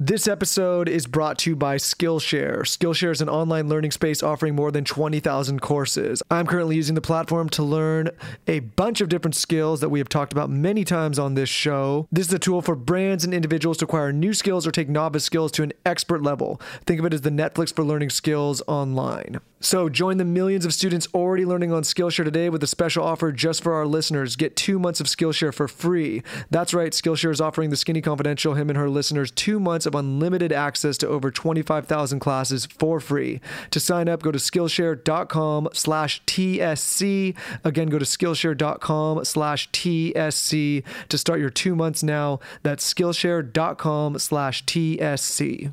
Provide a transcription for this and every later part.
This episode is brought to you by Skillshare. Skillshare is an online learning space offering more than 20,000 courses. I'm currently using the platform to learn a bunch of different skills that we have talked about many times on this show. This is a tool for brands and individuals to acquire new skills or take novice skills to an expert level. Think of it as the Netflix for learning skills online. So join the millions of students already learning on Skillshare today with a special offer just for our listeners. Get two months of Skillshare for free. That's right, Skillshare is offering the Skinny Confidential, him and her listeners, two months of unlimited access to over 25,000 classes for free. To sign up, go to Skillshare.com slash TSC. Again, go to Skillshare.com slash TSC to start your two months now. That's Skillshare.com slash TSC.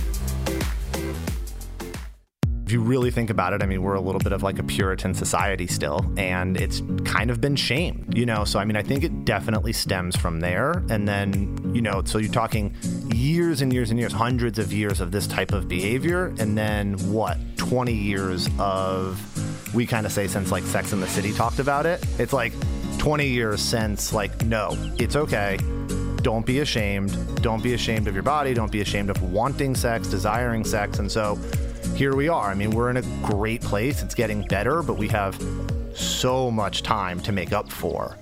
If you really think about it, I mean, we're a little bit of like a Puritan society still, and it's kind of been shamed, you know? So, I mean, I think it definitely stems from there. And then, you know, so you're talking years and years and years, hundreds of years of this type of behavior. And then what, 20 years of, we kind of say since like Sex in the City talked about it, it's like 20 years since, like, no, it's okay don't be ashamed. Don't be ashamed of your body. Don't be ashamed of wanting sex, desiring sex. And so here we are. I mean, we're in a great place. It's getting better, but we have so much time to make up for.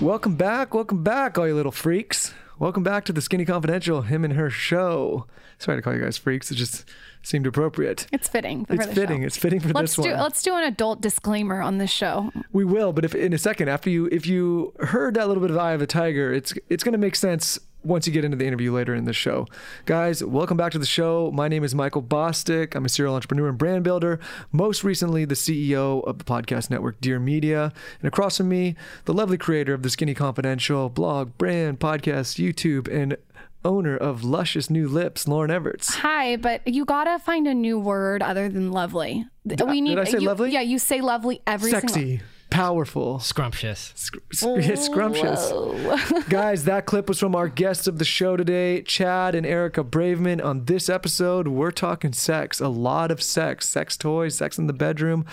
Welcome back, welcome back, all you little freaks. Welcome back to the Skinny Confidential, him and her show. Sorry to call you guys freaks. It just seemed appropriate. It's fitting. For It's the fitting. Show. It's fitting for let's this do one. let's do an adult disclaimer on this show. We will, but if in a second after you if you heard that little bit of Eye of a Tiger, it's it's going to make sense once you get into the interview later in the show. Guys, welcome back to the show. My name is Michael Bosstick. I'm a serial entrepreneur and brand builder, most recently the CEO of the podcast network Dear Media. And across from me, the lovely creator of the Skinny Confidential blog, brand, podcast, YouTube, and owner of Luscious New Lips, Lauryn Evarts. Hi, but you gotta find a new word other than lovely. did I say you- lovely? Yeah, you say lovely every single. Sexy, powerful, Scrumptious. Yeah, scrumptious. Guys, that clip was from our guests of the show today, Chad and Erica Braveman. On this episode, we're talking sex, a lot of sex, sex toys, sex in the bedroom,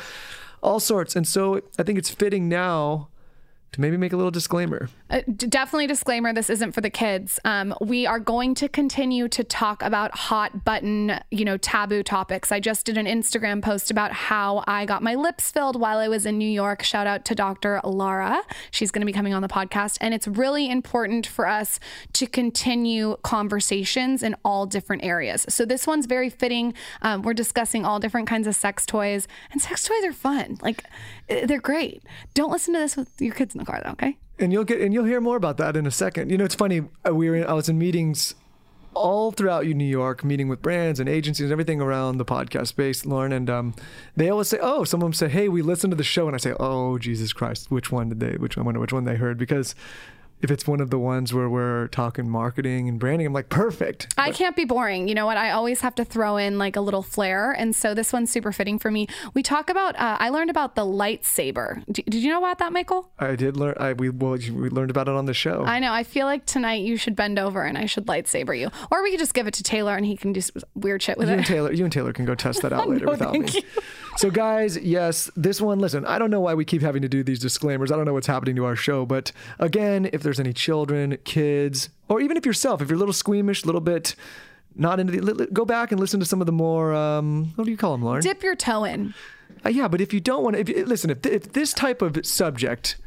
all sorts. And so I think it's fitting now to maybe make a little disclaimer. Uh, definitely disclaimer this isn't for the kids. Um, we are going to continue to talk about hot button you know taboo topics. I just did an instagram post about how i got my lips filled while i was in new york. Shout out to dr lara. She's going to be coming on the podcast. And it's really important for us to continue conversations in all different areas. So this one's very fitting. Um, we're discussing all different kinds of sex toys. And sex toys are fun. Like eh, they're great. Don't listen to this with your kids in the car though okay And you'll get and you'll hear more about that in a second. You know, it's funny. uh, We were in, I was in meetings all throughout New York, meeting with brands and agencies and everything around the podcast space, Lauryn. And um, they always say, "Oh, some of them say, hey, we listened to the show," and I say, "Oh, Jesus Christ, which one did they? Which? I wonder which one they heard because." If it's one of the ones where we're talking marketing and branding, I'm like, perfect. I can't be boring. You know what? I always have to throw in like a little flair. And so this one's super fitting for me. We talk about, uh, I learned about the lightsaber. D- did you know about that, Michael? I did learn. I we well, we learned about it on the show. I know. I feel like tonight you should bend over and I should lightsaber you. Or we could just give it to Taylor and he can do weird shit with you and it. Taylor, you and Taylor can go test that out later No, without me. So, guys, yes, this one. Listen, I don't know why we keep having to do these disclaimers. I don't know what's happening to our show, but again, if there's any children, kids, or even if yourself, if you're a little squeamish, a little bit not into the, go back and listen to some of the more. Um, what do you call them, Lauryn? Dip your toe in. Uh, yeah, but if you don't want to, if, listen, if, if this type of subject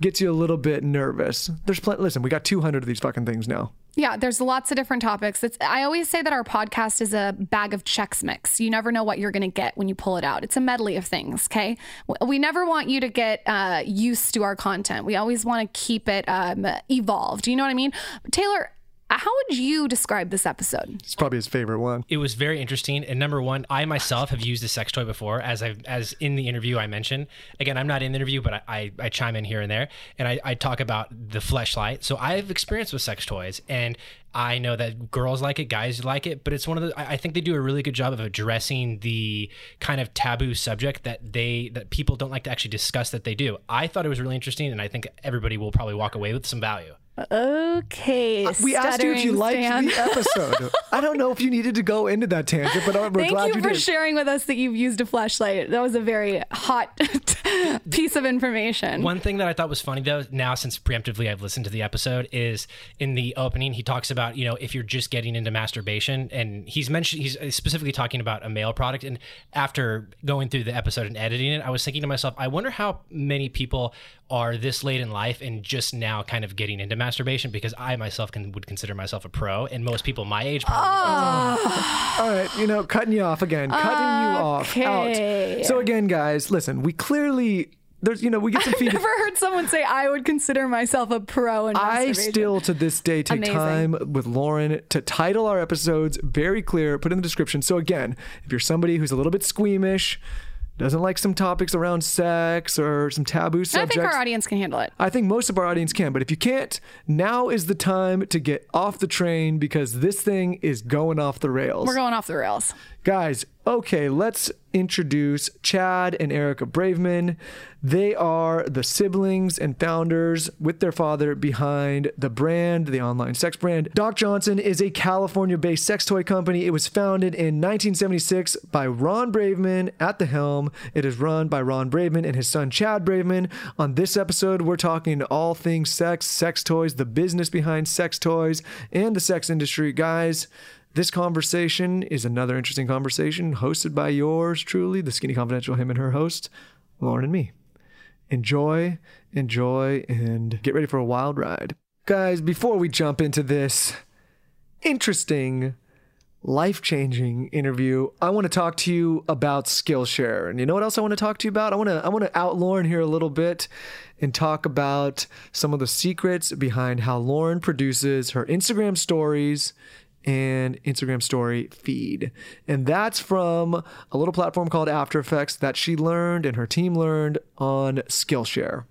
gets you a little bit nervous, there's plenty. Listen, we got 200 of these fucking things now. Yeah, there's lots of different topics. It's, I always say that our podcast is a bag of Chex Mix. You never know what you're going to get when you pull it out. It's a medley of things, okay? We never want you to get uh, used to our content. We always want to keep it um, evolved. You know what I mean? Taylor, How would you describe this episode? It's probably his favorite one. It was very interesting. And number one, I myself have used a sex toy before, as I as in the interview I mentioned. Again, I'm not in the interview, but I, I, I chime in here and there, and I, I talk about the fleshlight. So I've experienced with sex toys, and I know that girls like it, guys like it, but it's one of the. I I think they do a really good job of addressing the kind of taboo subject that they that people don't like to actually discuss that they do. I thought it was really interesting, and I think everybody will probably walk away with some value. Okay. Uh, We asked you if you liked Stan. the episode. I don't know if you needed to go into that tangent, but we're Thank glad you you, for did. sharing with us that you've used a flashlight. That was a very hot piece of information. One thing that I thought was funny though, now since preemptively I've listened to the episode, is in the opening he talks about you know if you're just getting into masturbation, and he's mentioned he's specifically talking about a male product. And after going through the episode and editing it, I was thinking to myself, I wonder how many people are this late in life and just now kind of getting into masturbation because I myself can would consider myself a pro, and most people my age probably ah. All right, you know, cutting you off again, cutting you off. Okay. Out. So again, guys, listen, we clearly there's you know we get some feedback. I've never heard someone say I would consider myself a pro in I still to this day take Amazing. time with Lauryn to title our episodes very clear, put in the description. So again, if you're somebody who's a little bit squeamish, doesn't like some topics around sex or some taboo I subjects, think our audience can handle it. I think most of our audience can, but if you can't, now is the time to get off the train because this thing is going off the rails. We're going off the rails. Guys, okay, let's introduce Chad and Erica Braveman. They are the siblings and founders with their father behind the brand, the online sex brand. Doc Johnson is a California based sex toy company. It was founded in 1976 by Ron Braveman at the helm. It is run by Ron Braveman and his son Chad Braveman. On this episode, we're talking all things sex, sex toys, the business behind sex toys, and the sex industry. Guys, this conversation is another interesting conversation hosted by yours truly, the Skinny Confidential, him and her host, Lauryn and me. Enjoy, enjoy, and get ready for a wild ride. Guys, before we jump into this interesting, life changing interview, I want to talk to you about Skillshare. And you know what else I want to talk to you about? I want to I want to out Lauryn here a little bit and talk about some of the secrets behind how Lauryn produces her Instagram stories and Instagram story feed. And that's from a little platform called After Effects that she learned and her team learned on Skillshare.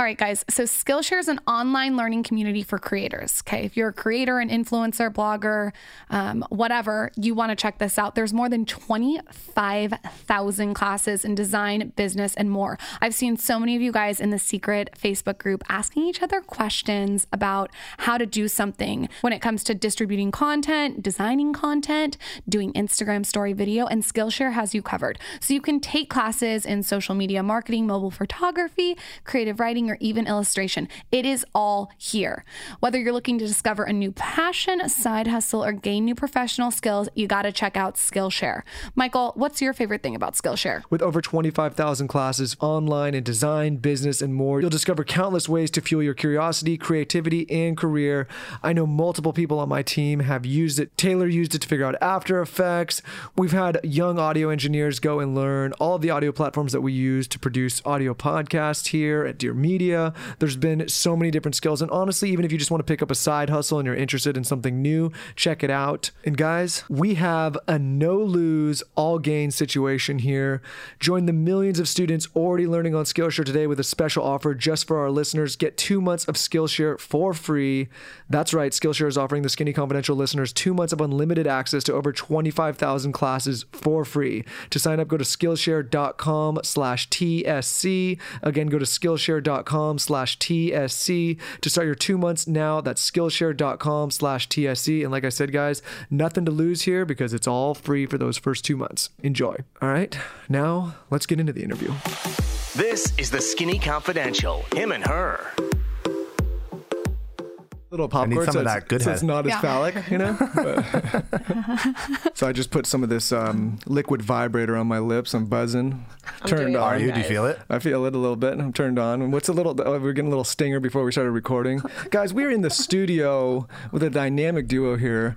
All right, guys. So Skillshare is an online learning community for creators. Okay. If you're a creator, an influencer, blogger, um, whatever, you want to check this out. There's more than 25,000 classes in design, business, and more. I've seen so many of you guys in the secret Facebook group asking each other questions about how to do something when it comes to distributing content, designing content, doing Instagram story video, and Skillshare has you covered. So you can take classes in social media marketing, mobile photography, creative writing, or even illustration. It is all here. Whether you're looking to discover a new passion, a side hustle, or gain new professional skills, you got to check out Skillshare. Michael, what's your favorite thing about Skillshare? With over 25,000 classes online in design, business, and more, you'll discover countless ways to fuel your curiosity, creativity, and career. I know multiple people on my team have used it. Taylor used it to figure out After Effects. We've had young audio engineers go and learn all of the audio platforms that we use to produce audio podcasts here at Dear Media. There's been so many different skills. And honestly, even if you just want to pick up a side hustle and you're interested in something new, check it out. And guys, we have a no lose, all gain situation here. Join the millions of students already learning on Skillshare today with a special offer just for our listeners. Get two months of Skillshare for free. That's right, Skillshare is offering the Skinny Confidential listeners two months of unlimited access to over 25,000 classes for free. To sign up, go to Skillshare.com slash TSC. Again, go to Skillshare.com slash TSC to start your two months now. That's Skillshare.com slash TSC. And like I said, guys, nothing to lose here because it's all free for those first two months. Enjoy. All right, now let's get into the interview. This is the Skinny Confidential, him and her. Little popcorn. need some so of that good so it's head. not as Yeah. phallic, you know. But- so I just put some of this um, liquid vibrator on my lips. I'm buzzing. turned doing on. Are you? Do you feel it? I feel it a little bit. I'm turned on. What's a little? Oh, we we're getting a little stinger before we started recording, guys. We're in the studio with a dynamic duo here,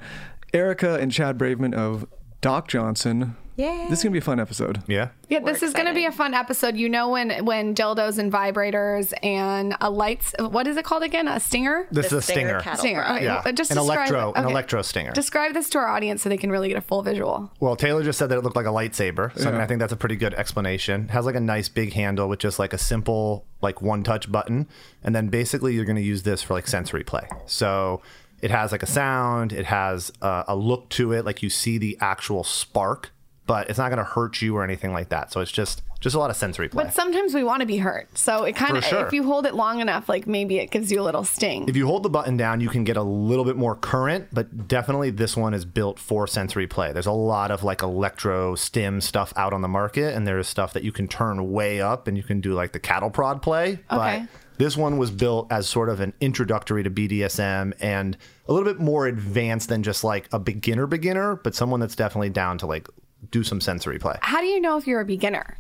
Erica and Chad Braveman of Doc Johnson. Yeah. This is gonna be a fun episode. Yeah. Yeah, this is going to be a fun episode. You know when when dildos and vibrators and a lights. What is it called again? A stinger. This is a stinger. cattle Stinger. Okay, Yeah. Just An electro- it. an electro stinger. Describe this to our audience so they can really get a full visual. Well, Taylor just said that it looked like a lightsaber. So I, mean, I think that's a pretty good explanation. It has like a nice big handle with just like a simple like one touch button. And then basically you're going to use this for like sensory play. So it has like a sound, it has uh, a look to it. Like you see the actual spark, but it's not going to hurt you or anything like that. So it's just just a lot of sensory play. But sometimes we want to be hurt. So it kind of, sure. if you hold it long enough, like maybe it gives you a little sting. If you hold the button down, you can get a little bit more current, but definitely this one is built for sensory play. There's a lot of like electro stim stuff out on the market, and there's stuff that you can turn way up and you can do like the cattle prod play. Okay. But this one was built as sort of an introductory to BDSM and a little bit more advanced than just like a beginner beginner, but someone that's definitely down to like do some sensory play. How do you know if you're a beginner?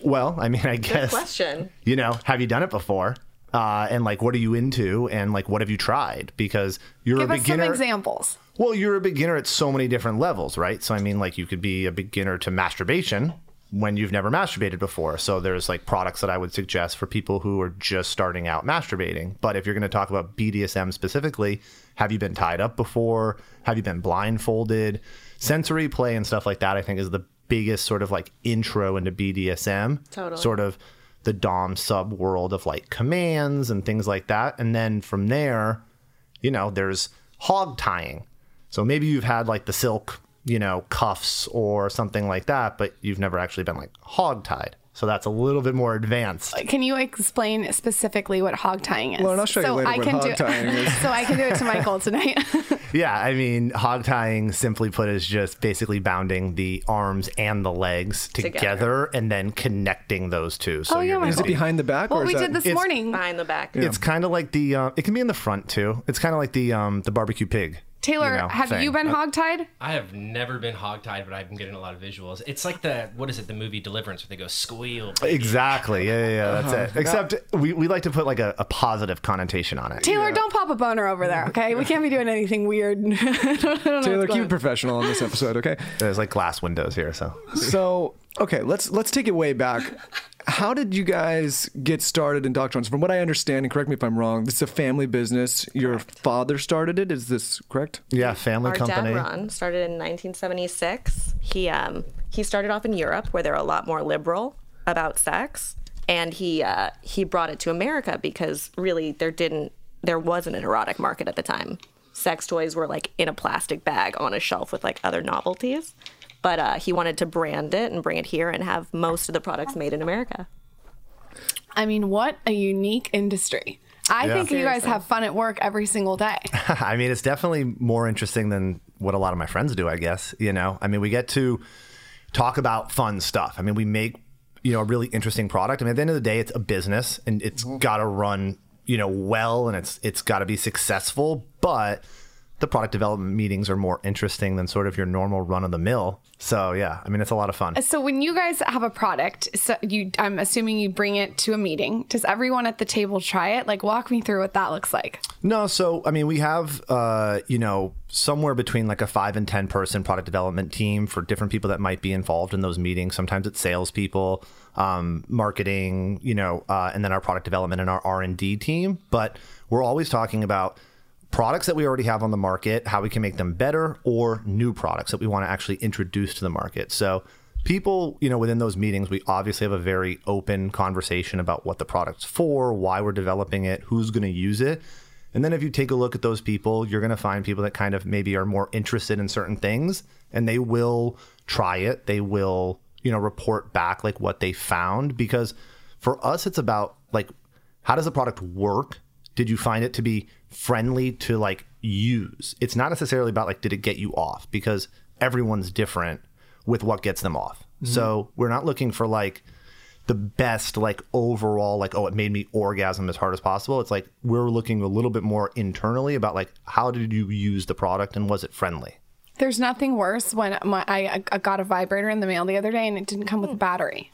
Well, I mean, I guess Good question. you know, have you done it before? Uh, and like, what are you into? And like, what have you tried? Because you're Give a us some examples. Well, you're a beginner at so many different levels, right? So, I mean, like, you could be a beginner to masturbation when you've never masturbated before. So, there's like products that I would suggest for people who are just starting out masturbating. But if you're going to talk about BDSM specifically, have you been tied up before? Have you been blindfolded? Sensory play and stuff like that, I think, is the biggest sort of like intro into BDSM. Totally. Sort of the Dom sub world of like commands and things like that. And then from there, you know, there's hog tying. So maybe you've had like the silk, you know, cuffs or something like that, but you've never actually been like hog tied. So that's a little bit more advanced. Can you explain specifically what hog tying is? Lauryn, I'll show you so later I what can hog do, tying is. So I can do it to Michael tonight. Yeah, I mean, hog tying, simply put, is just basically bounding the arms and the legs together, Together. and then connecting those two. So Oh, yeah, you're Is it do- behind the back? what or is we that, did this morning. Behind the back. It's kind of like the. Uh, it can be in the front too. It's kind of like the um, the barbecue pig. Taylor, you know, have thing. you been hogtied? I have never been hogtied, but I've been getting a lot of visuals. It's like the what is it? The movie Deliverance, where they go squeal. Exactly. Yeah, yeah, yeah. That's Uh-huh. it. Except we, we like to put like a, a positive connotation on it. Taylor, don't pop a boner over there, okay? We can't be doing anything weird. I don't- I don't know Taylor, keep it professional on this episode, okay? There's like glass windows here, so So, okay, let's let's take it way back. How did you guys get started in Doc Johnson? From what I understand, and correct me if I'm wrong, this is a family business. Your father started it. Is this correct? yeah, family Our company. dad Ron started in 1976. He um he started off in Europe where they're a lot more liberal about sex, and he uh, he brought it to America because really there didn't there wasn't an erotic market at the time. Sex toys were like in a plastic bag on a shelf with like other novelties, but uh, he wanted to brand it and bring it here and have most of the products made in America. I mean, what a unique industry. I Yeah. think you guys have fun at work every single day. I mean, it's definitely more interesting than what a lot of my friends do, I guess. You know, I mean, we get to talk about fun stuff. I mean, we make, you know, a really interesting product. I mean, at the end of the day, it's a business and it's got to run, you know, well and it's it's got to be successful, but the product development meetings are more interesting than sort of your normal run of the mill. So, yeah, I mean, it's a lot of fun. So when you guys have a product, so you I'm assuming you bring it to a meeting. Does everyone at the table try it? Like walk me through what that looks like. No, so I mean, we have uh, you know somewhere between like a five and ten person product development team for different people that might be involved in those meetings. Sometimes it's salespeople, um, marketing, you know, uh, and then our product development and our R and D team. But we're always talking about products that we already have on the market, how we can make them better, or new products that we want to actually introduce to the market. So people, you know, within those meetings, we obviously have a very open conversation about what the product's for, why we're developing it, who's going to use it. And then if you take a look at those people, you're going to find people that kind of maybe are more interested in certain things and they will try it. They will, you know, report back like what they found because for us it's about like how does the product work? Did you find it to be friendly to like use? It's not necessarily about like did it get you off because everyone's different with what gets them off. Mm-hmm. So we're not looking for like the best like overall like oh it made me orgasm as hard as possible. It's like we're looking a little bit more internally about like how did you use the product and was it friendly? There's nothing worse when my, I, I got a vibrator in the mail the other day and it didn't come with hmm. a battery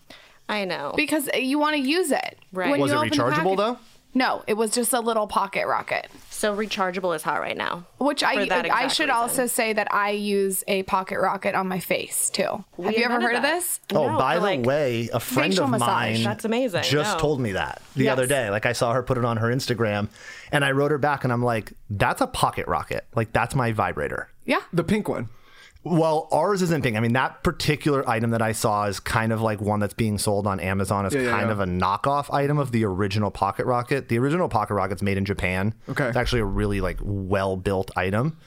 I know. because you want to use it. Right. When Was you it open the rechargeable, package- though? No, it was just a little pocket rocket. So rechargeable is hot right now. Which I I should reason. also say that I use a pocket rocket on my face too. We Have you ever heard of that. this? Oh, No, by the like, way, a friend facial of massage. mine That's amazing. just No. told me that the Yes. other day. Like I saw her put it on her Instagram and I wrote her back and I'm like, that's a pocket rocket. Like that's my vibrator. Yeah. The pink one. Well, ours isn't pink. I mean, that particular item that I saw is kind of like one that's being sold on Amazon as Yeah, yeah, kind yeah. of a knockoff item of the original Pocket Rocket. The original Pocket Rocket's made in Japan. Okay. It's actually a really like well built item,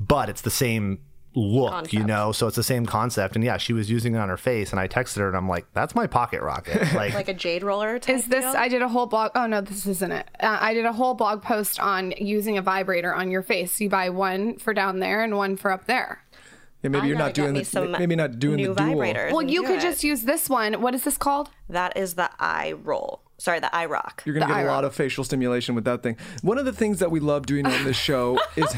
but it's the same look, you know? So it's the same concept. And yeah, she was using it on her face and I texted her and I'm like, that's my Pocket Rocket. Like, Like a jade roller type Is this? deal? I did a whole blog. Oh no, this isn't it. Uh, I did a whole blog post on using a vibrator on your face. You buy one for down there and one for up there. Yeah, maybe I you're not doing the some maybe not doing new the dual. vibrators. Well, you could it. just use this one. What is this called? That is the eye roll. Sorry, the eye rock. You're gonna The get a eye lot of facial stimulation with that thing. One of the things that we love doing on this show is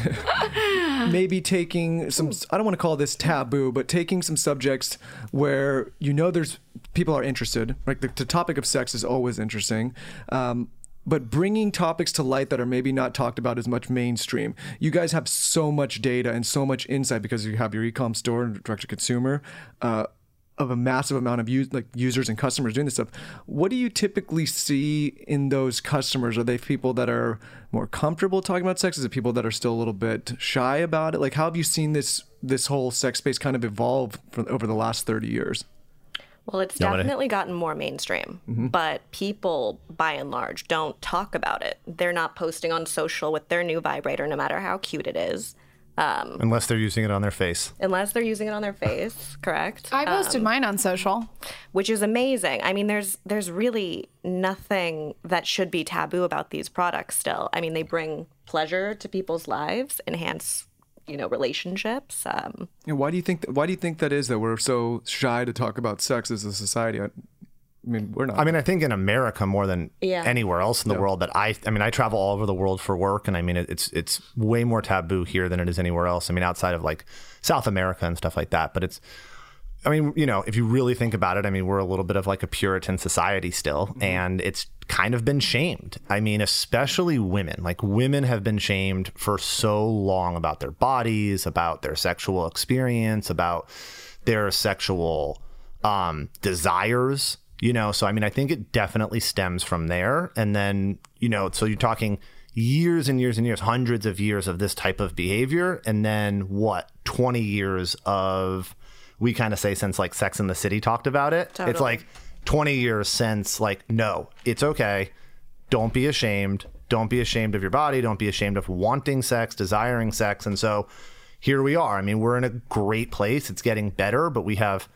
maybe taking some. I don't want to call this taboo, but taking some subjects where you know there's people are interested. Like the, the topic of sex is always interesting. Um, but bringing topics to light that are maybe not talked about as much mainstream. You guys have so much data and so much insight because you have your e-com store and direct to consumer. Uh, of a massive amount of use, like users and customers doing this stuff. What do you typically see in those customers? Are they people that are more comfortable talking about sex? Is it people that are still a little bit shy about it? Like, how have you seen this this whole sex space kind of evolve from, over the last thirty years? Well, it's Nobody- definitely gotten more mainstream, Mm-hmm. but people, by and large, don't talk about it. They're not posting on social with their new vibrator, no matter how cute it is, unless they're using it on their face. unless they're using it on their face. Correct. I posted Um, mine on social. which is amazing. I mean, there's there's really nothing that should be taboo about these products. Still, I mean, they bring pleasure to people's lives, enhance you know relationships. Um, And why do you think? That, why do you think that is that we're so shy to talk about sex as a society? I, I mean, we're not. I mean, I think in America more than Yeah. anywhere else in the world that I, I mean, I travel all over the world for work, and I mean, it, it's it's way more taboo here than it is anywhere else. I mean, outside of like South America and stuff like that. But it's, I mean, you know, if you really think about it, I mean, we're a little bit of like a Puritan society still, and it's kind of been shamed. I mean, especially women. Like women have been shamed for so long about their bodies, about their sexual experience, about their sexual um, desires. You know, so I mean, I think it definitely stems from there, and then you know, so you're talking years and years and years, hundreds of years of this type of behavior, and then what, 20 years of we kind of say since like Sex in the City talked about it. It's like 20 years since like no, it's okay. Don't be ashamed. Don't be ashamed of your body. Don't be ashamed of wanting sex, desiring sex. And so here we are. I mean, we're in a great place. It's getting better, but we have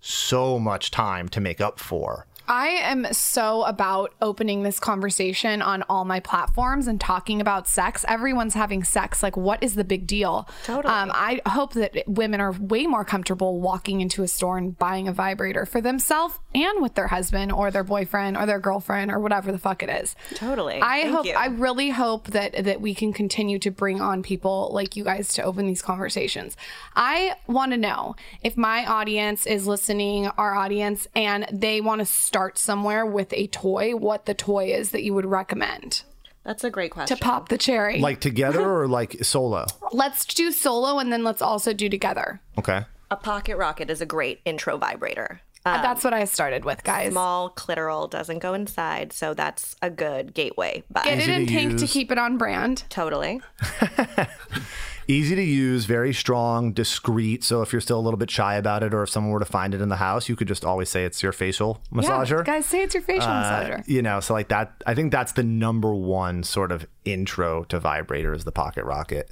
so much time to make up for. I am so about opening this conversation on all my platforms and talking about sex. Everyone's having sex. Like, what is the big deal? Totally. Um, I hope that women are way more comfortable walking into a store and buying a vibrator for themselves and with their husband or their boyfriend or their girlfriend or whatever the fuck it is. Totally. I Thank hope. you. I really hope that that we can continue to bring on people like you guys to open these conversations. I want to know if my audience is listening, our audience, and they want to start somewhere with a toy. What the toy is that you would recommend That's a great question. to pop the cherry? Like together or like solo? let's do solo and then let's also do together. Okay. a pocket rocket is a great intro vibrator. Um, that's what I started with, guys. small clitoral doesn't go inside, so that's a good gateway. Buy. Get it in to pink to keep it on brand. Totally. Easy to use, very strong, discreet. So if you're still a little bit shy about it, or if someone were to find it in the house, you could just always say it's your facial massager. Yeah, guys, say it's your facial Uh, massager. you know, so like that, I think that's the number one sort of intro to vibrators, the Pocket Rocket.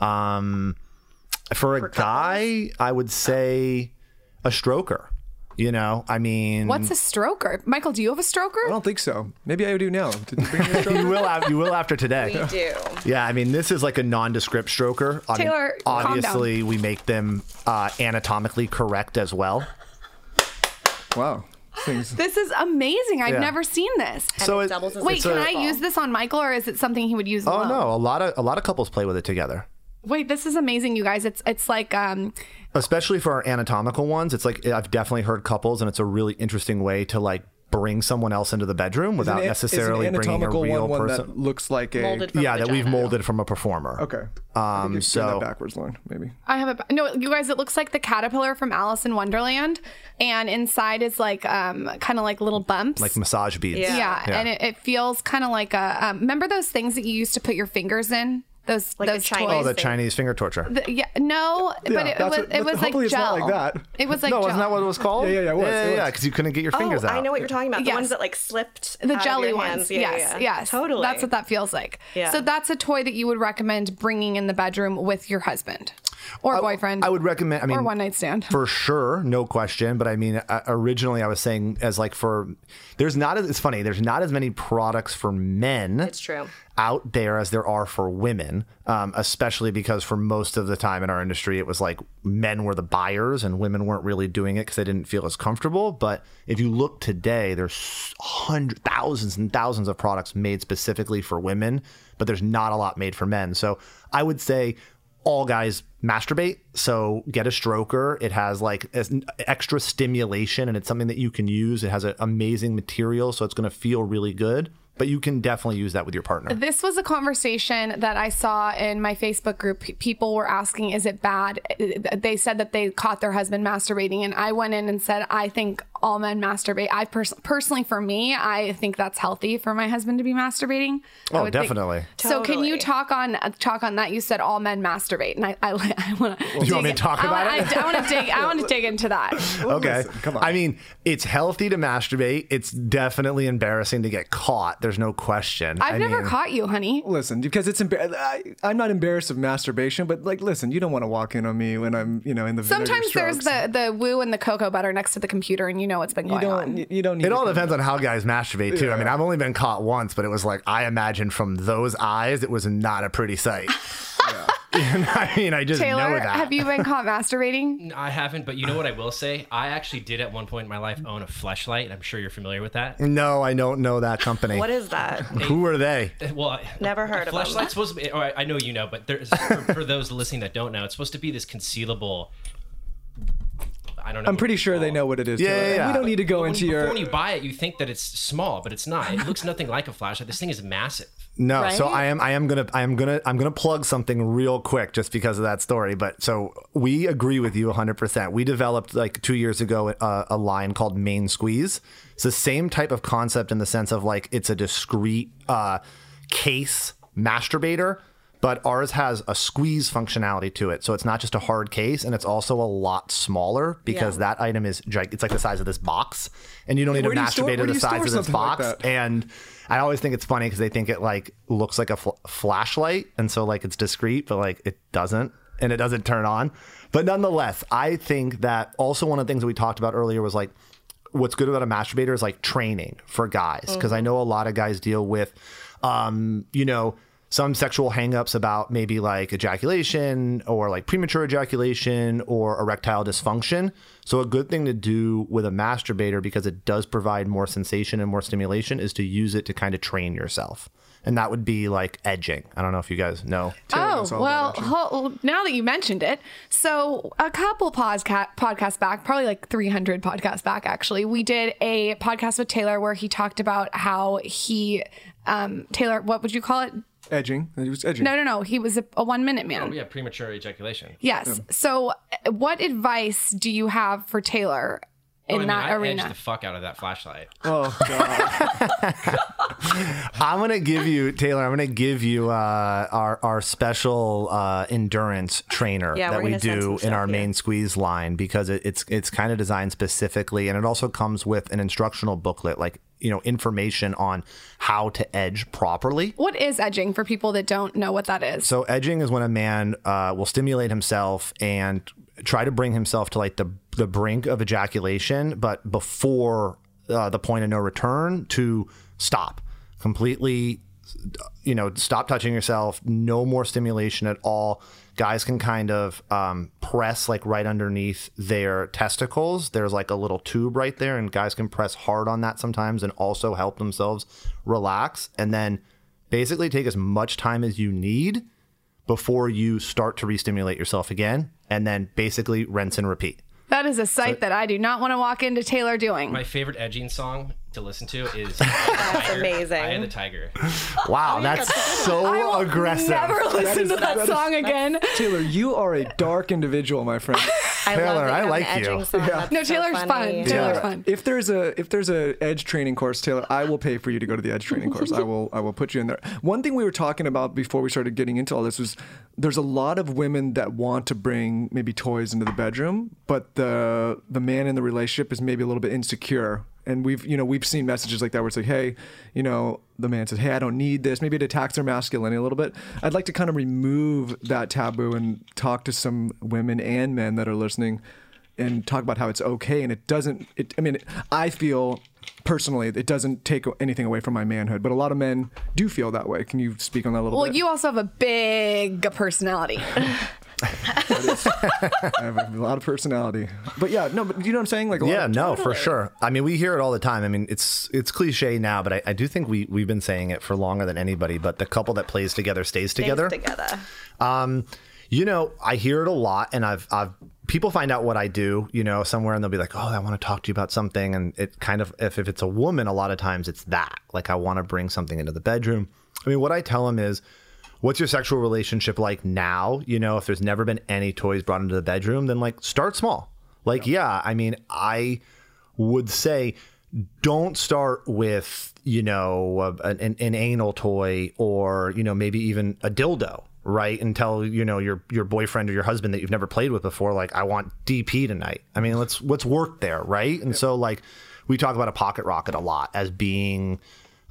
Um, for a guy, I would say a stroker. You know, I mean, What's a stroker? Michael, do you have a stroker? I don't think so. Maybe I do now. Did you bring me a stroke? you will have, you will after today. We do. Yeah, I mean, this is like a nondescript stroker. I mean, Taylor, calm down. obviously, we make them uh, anatomically correct as well. wow. Things. This is amazing. I've Yeah. never seen this. So it it- doubles as Wait, it's can a- I use this on Michael or is it something he would use Oh alone? no, a lot of a lot of couples play with it together. Wait, this is amazing, you guys. It's it's like um especially for our anatomical ones it's like i've definitely heard couples and it's a really interesting way to like bring someone else into the bedroom without an- necessarily an bringing a anatomical real one, one person. that looks like a yeah, the that we've molded from a performer. Okay. Um, think you're doing so that backwards, Lauryn. Maybe. I have a no, you guys. It looks like the caterpillar from Alice in Wonderland, and inside is like um kind of like little bumps. like massage beads. Yeah. yeah, Yeah. and it, it feels kind of like a. Um, remember those things that you used to put your fingers in? Those Like a those Chinese- Oh, the Chinese finger torture. The- yeah, no, but it, it was what- it was like hopefully it's gel. not like that. It was like no, gel. wasn't that what it was called? Yeah, yeah, yeah, it was, Yeah, it yeah, was. because you couldn't get your oh, fingers oh, out. I know what you're talking about. The Yes. ones that like slipped. the out of jelly your ones. hands. Yeah, yes, yeah. yes, Totally. That's what that feels like. Yeah. So that's a toy that you would recommend bringing in the bedroom with your husband or boyfriend. I would recommend. I mean, or one night stand. for sure, no question. But I mean, uh, originally I was saying as like for there's not as it's funny. There's not as many products for men. It's true. Out there as there are for women, um, especially because for most of the time in our industry, it was like men were the buyers and women weren't really doing it because they didn't feel as comfortable. But if you look today, there's hundreds, thousands, and thousands of products made specifically for women, but there's not a lot made for men. So I would say all guys masturbate. So get a stroker. It has like extra stimulation and it's something that you can use. It has an amazing material, so it's going to feel really good. But you can definitely use that with your partner. This was a conversation that I saw in my Facebook group. People were asking, is it bad? They said that they caught their husband masturbating. And I went in and said, I think all men masturbate. I pers- personally, for me, I think that's healthy for my husband to be masturbating. Oh, would think- definitely. So can you talk on uh, talk on that? You said all men masturbate, and I I, I want to. you want me to talk about it? I, want to dig. I want to dig into that. Okay. listen, come on. I mean, it's healthy to masturbate. It's definitely embarrassing to get caught. There's no question. I've I never mean, caught you, honey. Listen, because it's embar- I, I'm not embarrassed of masturbation, but like, listen, you don't want to walk in on me when I'm, you know, in the vinegar Sometimes there's the the woo and the cocoa butter next to the computer, and you know what's been you don't on. you- you don't need It to all depends on how guys masturbate too. I mean, I've only been caught once, but it was like I imagine from those eyes, it was not a pretty sight. I mean, I just know Taylor, that. have you been caught masturbating? I haven't, but you know what I will say? I actually did at one point in my life own a fleshlight. and I'm sure you're familiar with that. No, I don't know that company. What is that? Who are they? Uh, well, I- Never heard of them. Fleshlight's supposed to be. Or I I know you know, but there's for, for those listening that don't know, it's supposed to be this concealable. I don't know. I'm pretty sure they know what it is. Yeah, yeah, yeah. We don't need to go When- into before your. when you buy it, you think that it's small, but it's not. It looks nothing like a flashlight. This thing is massive. No, so I am I am gonna I am gonna I'm gonna plug something real quick just because of that story. But so we agree with you 100. percent We developed like two years ago uh, a line called Main Squeeze. It's the same type of concept in the sense of like it's a discrete uh, case masturbator. But ours has a squeeze functionality to it, so it's not just a hard case, and it's also a lot smaller because Yeah. that item is it's like the size of this box, and you don't need Where a do you store- masturbator the size of this something like box. And I always think it's funny because they think it like looks like a fl- flashlight, and so like it's discreet, but like it doesn't, and it doesn't turn on. But nonetheless, I think that also one of the things that we talked about earlier was like what's good about a masturbator is like training for guys because I know a lot of guys deal with, um, you know. Some sexual hangups about maybe like ejaculation or like premature ejaculation or erectile dysfunction. So, a good thing to do with a masturbator because it does provide more sensation and more stimulation is to use it to kind of train yourself. And that would be like edging. I don't know if you guys know. Taylor Oh well, ho- now that you mentioned it, so a couple podca- podcasts back, probably like 300 podcasts back, actually, we did a podcast with Taylor where he talked about how he, um, Taylor, what would you call it? Edging. He was edging. No, no, no. He was a, a one minute man. Oh yeah, premature ejaculation. Yes. So, uh, what advice do you have for Taylor in Oh, I mean, that I arena? edged the fuck out of that flashlight. Oh god. I'm gonna give you Taylor. I'm gonna give you uh, our our special uh, endurance trainer Yeah, that we're we gonna send do in our yeah. main squeeze line because it, it's it's kind of designed specifically, and it also comes with an instructional booklet, like you know information on how to edge properly. what is edging for people that don't know what that is? So edging is when a man uh, will stimulate himself and try to bring himself to like the the brink of ejaculation, but before uh, the point of no return to stop completely. You know, stop touching yourself. No more stimulation at all. Guys can kind of um, press like right underneath their testicles. There's like a little tube right there, and guys can press hard on that sometimes and also help themselves relax. And then basically take as much time as you need before you start to re-stimulate yourself again and then basically rinse and repeat that is a sight that I do not want to walk into Taylor doing. My favorite edging song to listen to is That's amazing. Eye of the Tiger. Wow, oh, that's so aggressive. I'll never listen to that, that is- song again. Taylor, you are a dark individual, my friend. I Taylor, love I like you. edging song. That's No, so Taylor's funny. fun. Taylor's fun. If there's a if there's a edge training course, Taylor, I will pay for you to go to the edge training course. I will I will put you in there. One thing we were talking about before we started getting into all this was there's a lot of women that want to bring maybe toys into the bedroom, but the the man in the relationship is maybe a little bit insecure. And we've you know we've seen messages like that where it's like, hey, you know, the man says, hey, I don't need this. Maybe it attacks their masculinity a little bit. I'd like to kind of remove that taboo and talk to some women and men that are listening and talk about how it's okay and it doesn't it, i mean i feel personally it doesn't take anything away from my manhood but a lot of men do feel that way can you speak on that a little bit? Well, you also have a big personality. i have a lot of personality but yeah no but you know what i'm saying like a lot Yeah, of- no, for sure. I mean, we hear it all the time. I mean, it's it's cliche now, but I, I do think we we've been saying it for longer than anybody. But the couple that plays together stays Stays together. together. Um, you know, I hear it a lot, and I've, I've people find out what I do, you know, somewhere, and they'll be like, "Oh, I want to talk to you about something," and it kind of, if, if it's a woman, a lot of times it's that, like, I want to bring something into the bedroom. I mean, what I tell them is, what's your sexual relationship like now? You know, if there's never been any toys brought into the bedroom, then like start small. Like, yeah, I mean, I would say don't start with you know an, an anal toy or you know maybe even a dildo right? And tell you know your your boyfriend or your husband that you've never played with before like i want dp tonight. I mean let's let's work there right? And so like we talk about a pocket rocket a lot as being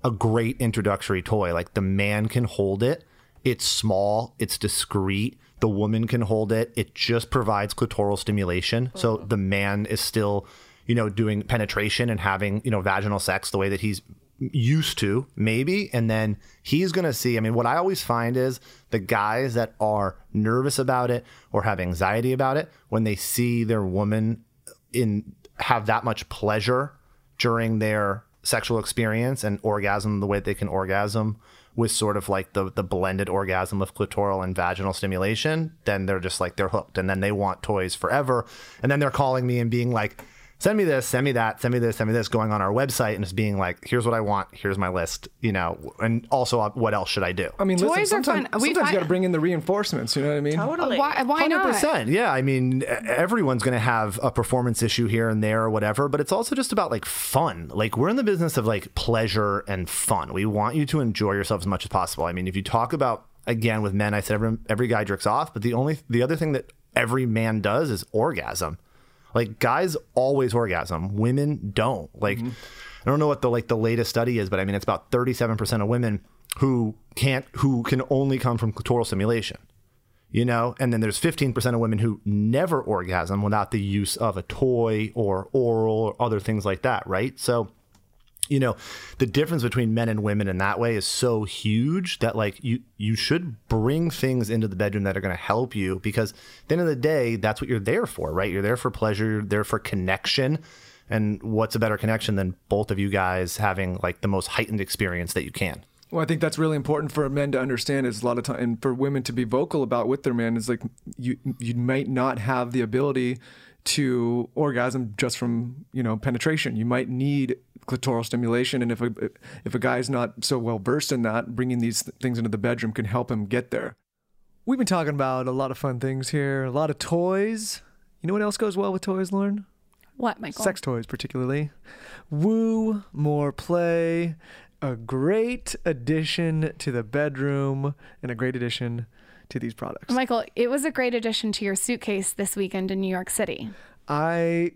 a great introductory toy. Like the man can hold it it's small it's discreet the woman can hold it it just provides clitoral stimulation so oh. the man is still you know, doing penetration and having, you know, vaginal sex the way that he's used to, maybe. And then he's going to see. I mean, what I always find is the guys that are nervous about it or have anxiety about it, when they see their woman in have that much pleasure during their sexual experience and orgasm the way they can orgasm with sort of like the the blended orgasm of clitoral and vaginal stimulation, then they're just like they're hooked and then they want toys forever. And then they're calling me and being like, send me this, send me that, send me this, send me this, going on our website and just being like, here's what I want, here's my list, you know, and also uh, what else should I do? i mean Toys listen, are sometimes, fun. We sometimes find- you got to bring in the reinforcements you know what i mean Totally. Why, why Hundred not? percent. Yeah, I mean, everyone's going to have a performance issue here and there or whatever, but it's also just about like fun. Like we're in the business of like pleasure and fun. We want you to enjoy yourself as much as possible. I mean, if you talk about again with men, I said every every guy jerks off, but the only the other thing that every man does is orgasm. Like guys always orgasm, women don't. Like mm-hmm. I don't know what the like the latest study is, but I mean it's about 37% of women who can't who can only come from clitoral stimulation you know? And then there's 15% of women who never orgasm without the use of a toy or oral or other things like that right? So you know the difference between men and women in that way is so huge that like you you should bring things into the bedroom that are going to help you because at the end of the day that's what you're there for right you're there for pleasure you're there for connection and what's a better connection than both of you guys having like the most heightened experience that you can Well, I think that's really important for men to understand. Is a lot of time, and for women to be vocal about with their man is like you you might not have the ability to orgasm just from you know penetration. You might need clitoral stimulation, and if a if a guy's not so well versed in that, bringing these things into the bedroom can help him get there. We've been talking about a lot of fun things here, a lot of toys. You know what else goes well with toys, Lauryn? What, Michael? sex toys particularly woo more play a great addition to the bedroom and a great addition to these products Michael, it was a great addition to your suitcase this weekend in New York City. i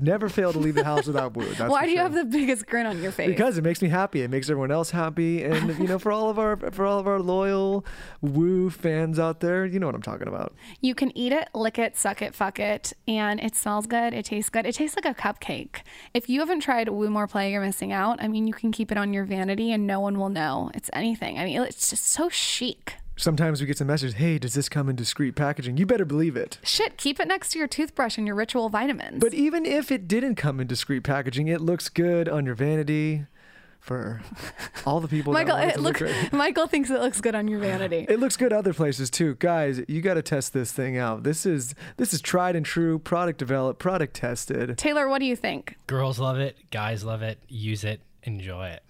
never fail to leave the house without woo that's Why do you have the biggest grin on your face? because it makes me happy it makes everyone else happy and you know for all of our for all of our loyal woo fans out there you know what i'm talking about You can eat it, lick it, suck it, fuck it, and it smells good. It tastes good. It tastes like a cupcake. If you haven't tried Woo More Play, you're missing out. I mean, you can keep it on your vanity and no one will know it's anything. I mean, it's just so chic. Sometimes we get some messages hey does this come in discreet packaging you better believe it Shit, keep it next to your toothbrush and your ritual vitamins. But even if it didn't come in discreet packaging, it looks good on your vanity for all the people. Michael, want it it to look, look great. Michael thinks it looks good on your vanity. It looks good other places too, guys. You got to test this thing out. This is this is tried and true, product developed, product tested. Taylor, what do you think? Girls love it. Guys love it. Use it. Enjoy it.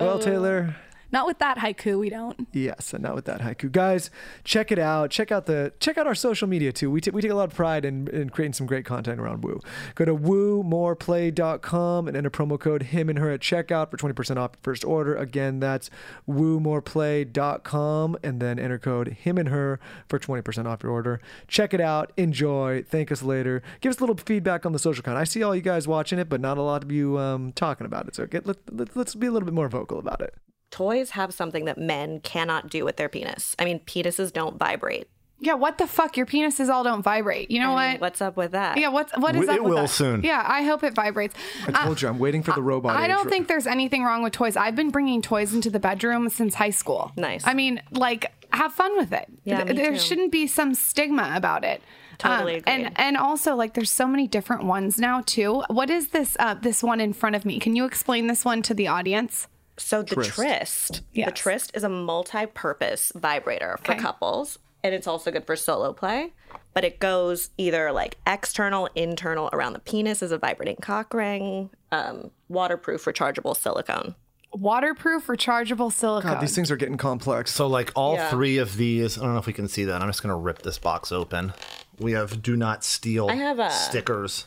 Well, Taylor, Not with that haiku, we don't. Yes, and not with that haiku, guys. Check it out. Check out the check out our social media too. We, t- we take a lot of pride in, in creating some great content around Woo. Go to woomoreplay.com and enter promo code him and her at checkout for twenty percent off your first order. Again, that's woomoreplay.com and then enter code him and her for twenty percent off your order. Check it out. Enjoy. Thank us later. Give us a little feedback on the social account. I see all you guys watching it, but not a lot of you um, talking about it. So get let, let, let's be a little bit more vocal about it. Toys have something that men cannot do with their penis. I mean, penises don't vibrate. Yeah, what the fuck? Your penises all don't vibrate. You know I mean, what? What's up with that? Yeah, what's what is It up with will that? soon. Yeah, I hope it vibrates. I told you, I'm waiting for the robot. I age. don't think there's anything wrong with toys. I've been bringing toys into the bedroom since high school. Nice. I mean, like, have fun with it. Yeah, Th- me there too. shouldn't be some stigma about it. Totally Um, agreed. and and also like there's so many different ones now too. What is this uh, this one in front of me? Can you explain this one to the audience? So the Tryst. Tryst, the Yes. Tryst is a multi-purpose vibrator for Okay. couples, and it's also good for solo play. But it goes either like external, internal around the penis as a vibrating cock ring, um, waterproof, rechargeable silicone. Waterproof rechargeable silicone. God, these things are getting complex. So, like all Yeah. three of these, I don't know if we can see that. I'm just going to rip this box open. We have do not steal I have a- stickers.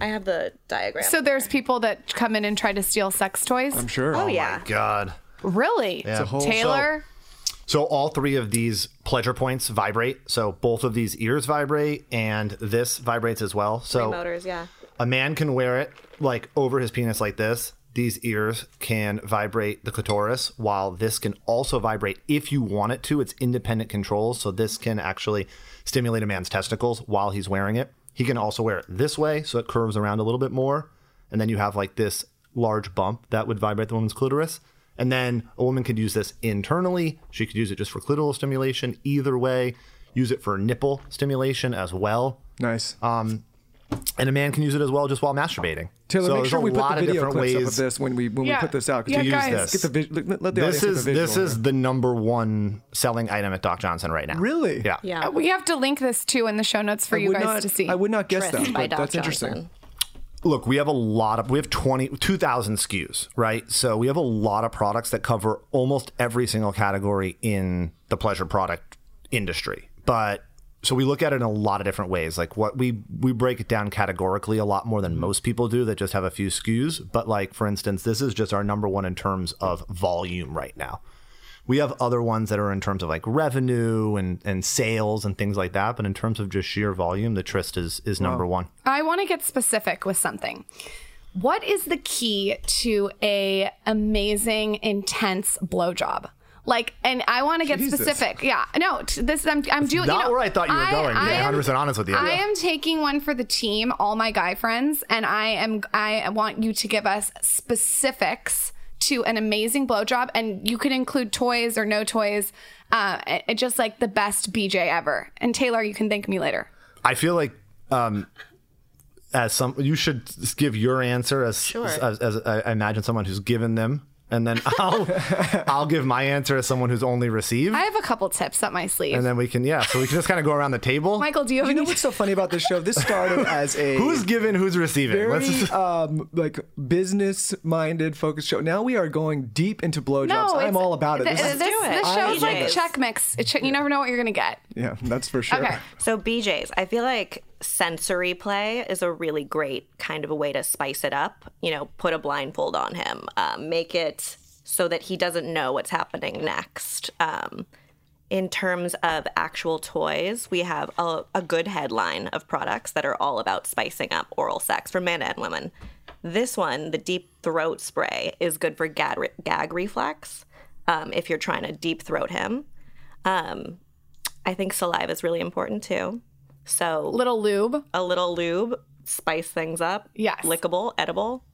I have the diagram. so there's people that come in and try to steal sex toys. I'm sure. oh, oh yeah, God. Really? It's a whole- Taylor. So all three of these pleasure points vibrate. So both of these ears vibrate, and this vibrates as well. So motors. Yeah. a man can wear it like over his penis like this. These ears can vibrate the clitoris, while this can also vibrate if you want it to. It's independent controls, so this can actually stimulate a man's testicles while he's wearing it. He can also wear it this way, so it curves around a little bit more, and then you have like this large bump that would vibrate the woman's clitoris. And then a woman could use this internally. She could use it just for clitoral stimulation. Either way, use it for nipple stimulation as well Nice. Um, and a man can use it as well just while masturbating. Taylor, so make there's sure a we put lot the of video different clips ways up of this when we when Yeah. we put this out. 'cause Yeah, to use guys. this. Get the vis- let, let the this audience is get the this is here. the number one selling item at Doc Johnson right now. really Yeah. Yeah. Uh, we have to link this too in the show notes for I you guys not, to see. I would not guess Tryst that, but that's Johnson. interesting. Look, we have a lot of we have 20 2000 SKUs, right? So we have a lot of products that cover almost every single category in the pleasure product industry. But so we look at it in a lot of different ways. Like what we we break it down categorically a lot more than mm-hmm. most people do that just have a few SKUs, but like for instance, this is just our number one in terms of volume right now. We have other ones that are in terms of like revenue and, and sales and things like that, but in terms of just sheer volume, the Tryst is is number one. I want to get specific with something. What is the key to a amazing, intense blowjob? Like, and I want to get Jesus. specific. Yeah, no, t- this I'm I'm doing. not you know, where I thought you were going, to be 100% honest with you. I Yeah. am taking one for the team, all my guy friends, and I am I want you to give us specifics to an amazing blowjob, and you can include toys or no toys. Uh, it- just like the best BJ ever. And Taylor, you can thank me later. I feel like um, as some you should give your answer as as, as, I I imagine someone who's given them, and then I'll I'll give my answer as someone who's only received, I have a couple tips up my sleeve. and then we can yeah, so we can just kind of go around the table. Michael, do you have You know any? what's so funny about this show? This started as a who's given, who's receiving? Let's very just- um like business minded focused show. Now we are going deep into blowjobs. I'm all about it. th- This is- this, do it. this I show's love like it. Chex Mix. It ch- you never know what you're gonna get. yeah, that's for sure. Okay. So BJ's, I feel like sensory play is a really great kind of a way to spice it up. You know, put a blindfold on him, um, make it so that he doesn't know what's happening next. Um, in terms of actual toys, we have a, a good headline of products that are all about spicing up oral sex for men and women. This one, the deep throat spray, is good for gag, gag reflex um, if you're trying to deep throat him. Um, I think saliva is really important too. So Little lube. a little lube, spice things up. Yes. Lickable, edible.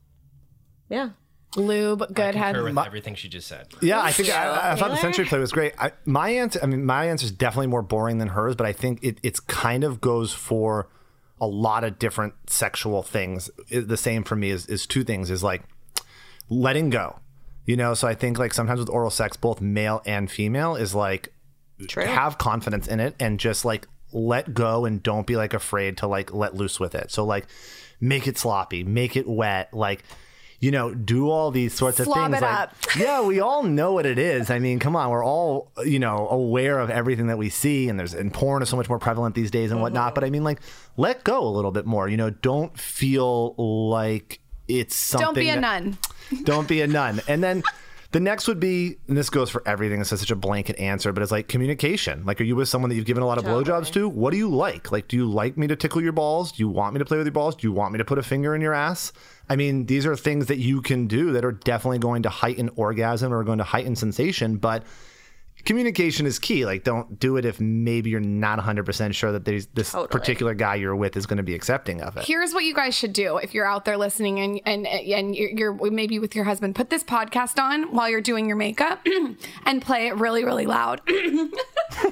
Yeah. Lube, good head. Concur with everything she just said. Yeah, I think I, I thought the Taylor? sensory play was great. I, my answer, I mean, my answer is definitely more boring than hers, but I think it it's kind of goes for a lot of different sexual things. It- the same for me is is two things: is like letting go. You know, so I think like sometimes with oral sex, both male and female is like True. have confidence in it and just like let go and don't be like afraid to like let loose with it. So like make it sloppy, make it wet, like you know, do all these sorts of things. like, yeah, we all know what it is. I mean, come on, we're all you know aware of everything that we see, and there's and porn is so much more prevalent these days and whatnot. Mm-hmm. But I mean, like, let go a little bit more. You know, don't feel like it's something. Don't be a that- nun. don't be a nun. And then the next would be, and this goes for everything. This is such a blanket answer, but it's like communication. Like, are you with someone that you've given a lot of blowjobs to? What do you like? Like, do you like me to tickle your balls? Do you want me to play with your balls? Do you want me to put a finger in your ass? I mean, these are things that you can do that are definitely going to heighten orgasm or going to heighten sensation, but communication is key. Like, don't do it if maybe you're not 100% sure that there's this Totally. particular guy you're with is going to be accepting of it. Here's what you guys should do if you're out there listening and and and you're, you're maybe with your husband. Put this podcast on while you're doing your makeup and play it really really loud.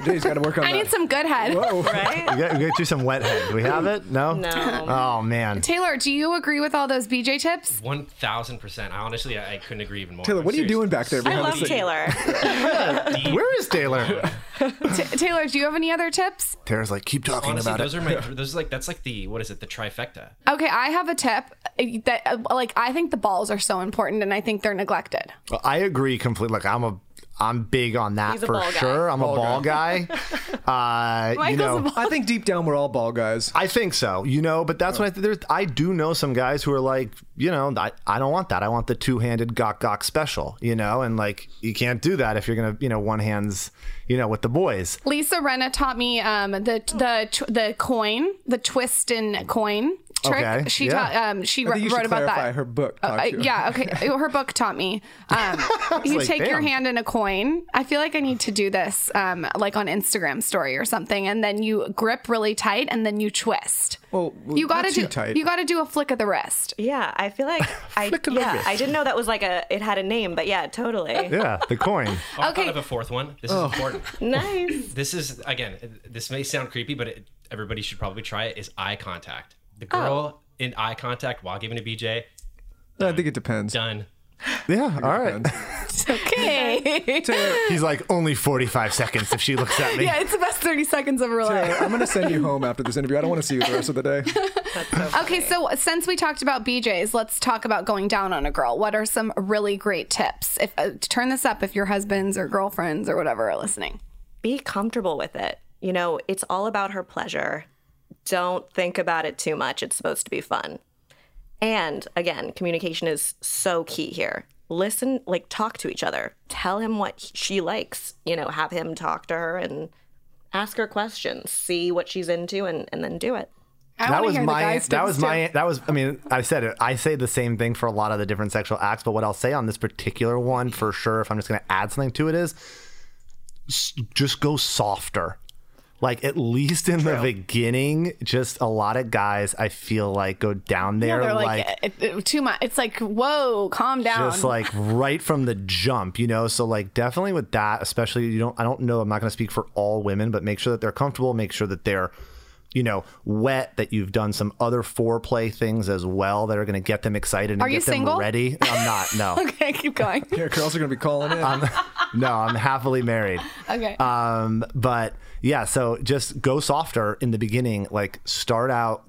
Jay's got to work on I that. need some good head. Right? We got, we got you some wet head. Do we have it? No? No. Oh, man. Taylor, do you agree with all those BJ tips? One thousand percent. I honestly, I, I couldn't agree even more. Taylor, I'm what are you doing back there? I behind love the scene? Taylor. Where is Taylor? T- Taylor, do you have any other tips? Taylor's like, keep talking Honestly, about those it. are my. Those are like that's like the what is it? The trifecta. Okay, I have a tip uh, that uh, like I think the balls are so important and I think they're neglected. Well, I agree completely. Like, I'm a. I'm big on that for ball guy. sure. I'm a ball guy. Uh, you know, a ball- I think deep down we're all ball guys. I think so, you know, but that's what I think. There's, I do know some guys who are like, you know, I, I don't want that. I want the two handed gok gok special, you know, and like, you can't do that if you're going to, you know, one hands, you know, with the boys. Lisa Rinna taught me um, the the the coin, the twist and coin trick. Okay, She yeah. taught um, she I think wrote should about that. her book. Uh, taught you. yeah, okay. Her book taught me. Um, you like, take your hand in a coin. I feel like I need to do this, um, like on Instagram story or something, and then you grip really tight, and then you twist. Well, you got to do. tight. You got to do a flick of the wrist. Yeah, I feel like I Flick of the yeah, wrist. I didn't know that was like a it had a name, but yeah, totally. Yeah, the coin. Oh, I Okay. thought of a fourth one. This Oh. is important. Nice. This is again. This may sound creepy, but it, everybody should probably try it. Is eye contact. The Oh. girl in eye contact while giving a BJ. I think it depends. Done. Yeah, all right. Depends. Okay. He's like, only 45 seconds if she looks at me. yeah, it's the best thirty seconds of her life. I'm gonna send you home after this interview. I don't want to see you the rest of the day. Okay, so since we talked about BJ's, let's talk about going down on a girl. What are some really great tips? If uh, turn this up if your husbands or girlfriends or whatever are listening. Be comfortable with it. You know, it's all about her pleasure. Don't think about it too much. It's supposed to be fun. And again, communication is so key here. Listen, like talk to each other. Tell him what he- she likes. You know, have him talk to her and ask her questions. See what she's into and, and then do it. I that was hear the my guys' that was too. my that was i mean i said it i say the same thing for a lot of the different sexual acts but what i'll say on this particular one for sure if i'm just going to add something to it is just go softer like at least in the beginning just a lot of guys i feel like go down Yeah, there they're like, like, it- it- too much. It's like, whoa, calm down. just like right from the jump, you know. So like definitely with that, especially you don't I don't know, I'm not gonna speak for all women, but make sure that they're comfortable, make sure that they're you know, wet, that you've done some other foreplay things as well that are going to get them excited and Are you get them single? ready. I'm not, no. okay, keep going. Yeah, girls are gonna be calling in. No, I'm happily married. Okay. Um, but yeah, so just go softer in the beginning. Like start out,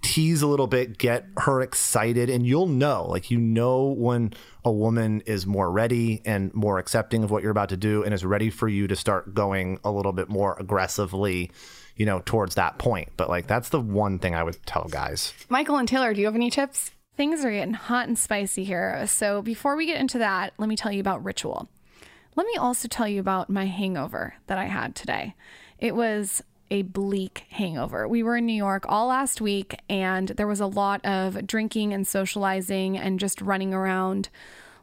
tease a little bit, get her excited, and you'll know. Like you know when a woman is more ready and more accepting of what you're about to do, and is ready for you to start going a little bit more aggressively. You know, towards that point. But like that's the one thing I would tell guys. Michael and Taylor, do you have any tips? Things are getting hot and spicy here. So before we get into that, let me tell you about ritual. Let me also tell you about my hangover that I had today. It was a bleak hangover. We were in New York all last week, and there was a lot of drinking and socializing and just running around.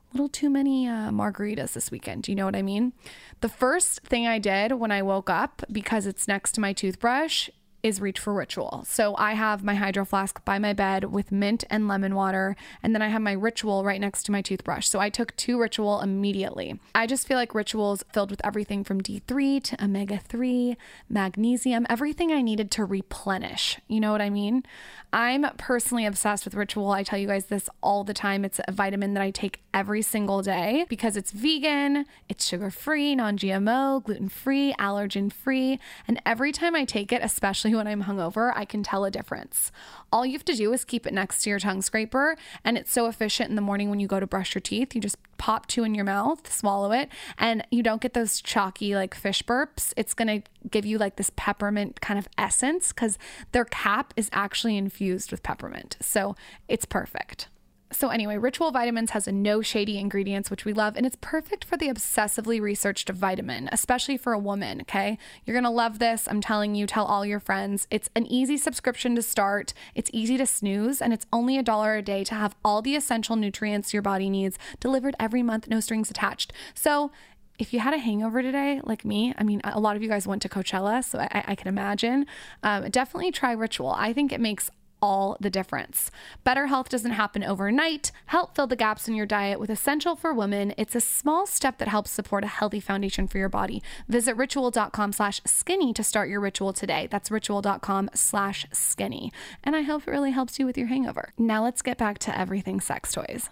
A little too many uh, margaritas this weekend. Do you know what I mean? The first thing I did when I woke up, because it's next to my toothbrush, is reach for ritual. So I have my hydro flask by my bed with mint and lemon water, and then I have my ritual right next to my toothbrush. So I took two ritual immediately. I just feel like rituals filled with everything from D3 to omega 3, magnesium, everything I needed to replenish. You know what I mean? I'm personally obsessed with ritual. I tell you guys this all the time. It's a vitamin that I take every single day because it's vegan, it's sugar free, non GMO, gluten free, allergen free. And every time I take it, especially when I'm hungover, I can tell a difference. All you have to do is keep it next to your tongue scraper. And it's so efficient in the morning when you go to brush your teeth. You just pop two in your mouth, swallow it, and you don't get those chalky like fish burps. It's to give you like this peppermint kind of essence because their cap is actually infused with peppermint. So it's perfect. So, anyway, Ritual Vitamins has no shady ingredients, which we love, and it's perfect for the obsessively researched vitamin, especially for a woman. Okay. You're going to love this. I'm telling you, tell all your friends. It's an easy subscription to start, it's easy to snooze, and it's only a dollar a day to have all the essential nutrients your body needs delivered every month, no strings attached. So, if you had a hangover today, like me, I mean, a lot of you guys went to Coachella, so I, I can imagine. Um, definitely try Ritual. I think it makes all the difference. Better health doesn't happen overnight. Help fill the gaps in your diet with Essential for Women. It's a small step that helps support a healthy foundation for your body. Visit ritual.com slash skinny to start your ritual today. That's ritual.com slash skinny. And I hope it really helps you with your hangover. Now let's get back to everything sex toys.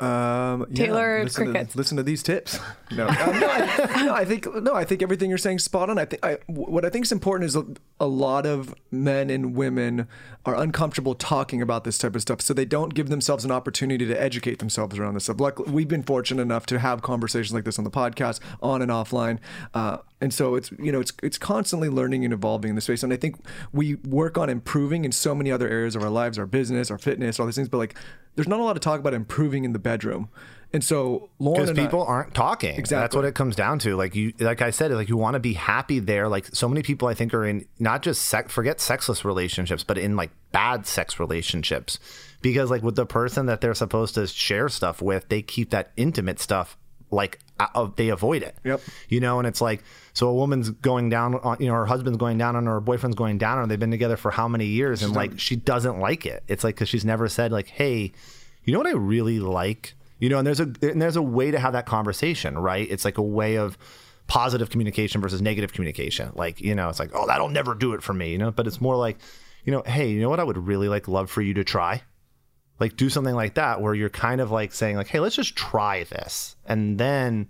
Um, yeah, Taylor listen crickets. To, listen to these tips. No, um, no, I, no, I think no, I think everything you're saying is spot on. I think I, what I think is important is a, a lot of men and women are uncomfortable talking about this type of stuff, so they don't give themselves an opportunity to educate themselves around this stuff. Luckily, we've been fortunate enough to have conversations like this on the podcast, on and offline, uh, and so it's you know it's it's constantly learning and evolving in the space. And I think we work on improving in so many other areas of our lives, our business, our fitness, all these things, but like there's not a lot of talk about improving in the bedroom. And so Lauryn because and I- people aren't talking. Exactly. That's what it comes down to. Like you, like I said, like you want to be happy there. Like so many people, I think, are in not just sex, forget sexless relationships, but in like bad sex relationships, because like with the person that they're supposed to share stuff with, they keep that intimate stuff like Uh, they avoid it. Yep. You know, and it's like so a woman's going down on you know her husband's going down on her, her boyfriend's going down on her. They've been together for how many years, and like she doesn't like it. It's like because she's never said like, hey, you know what I really like. You know, and there's a and there's a way to have that conversation, right? It's like a way of positive communication versus negative communication. Like, you know, it's like, oh, that'll never do it for me, you know, but it's more like, you know, hey, you know what I would really like love for you to try? Like do something like that where you're kind of like saying like, hey, let's just try this. And then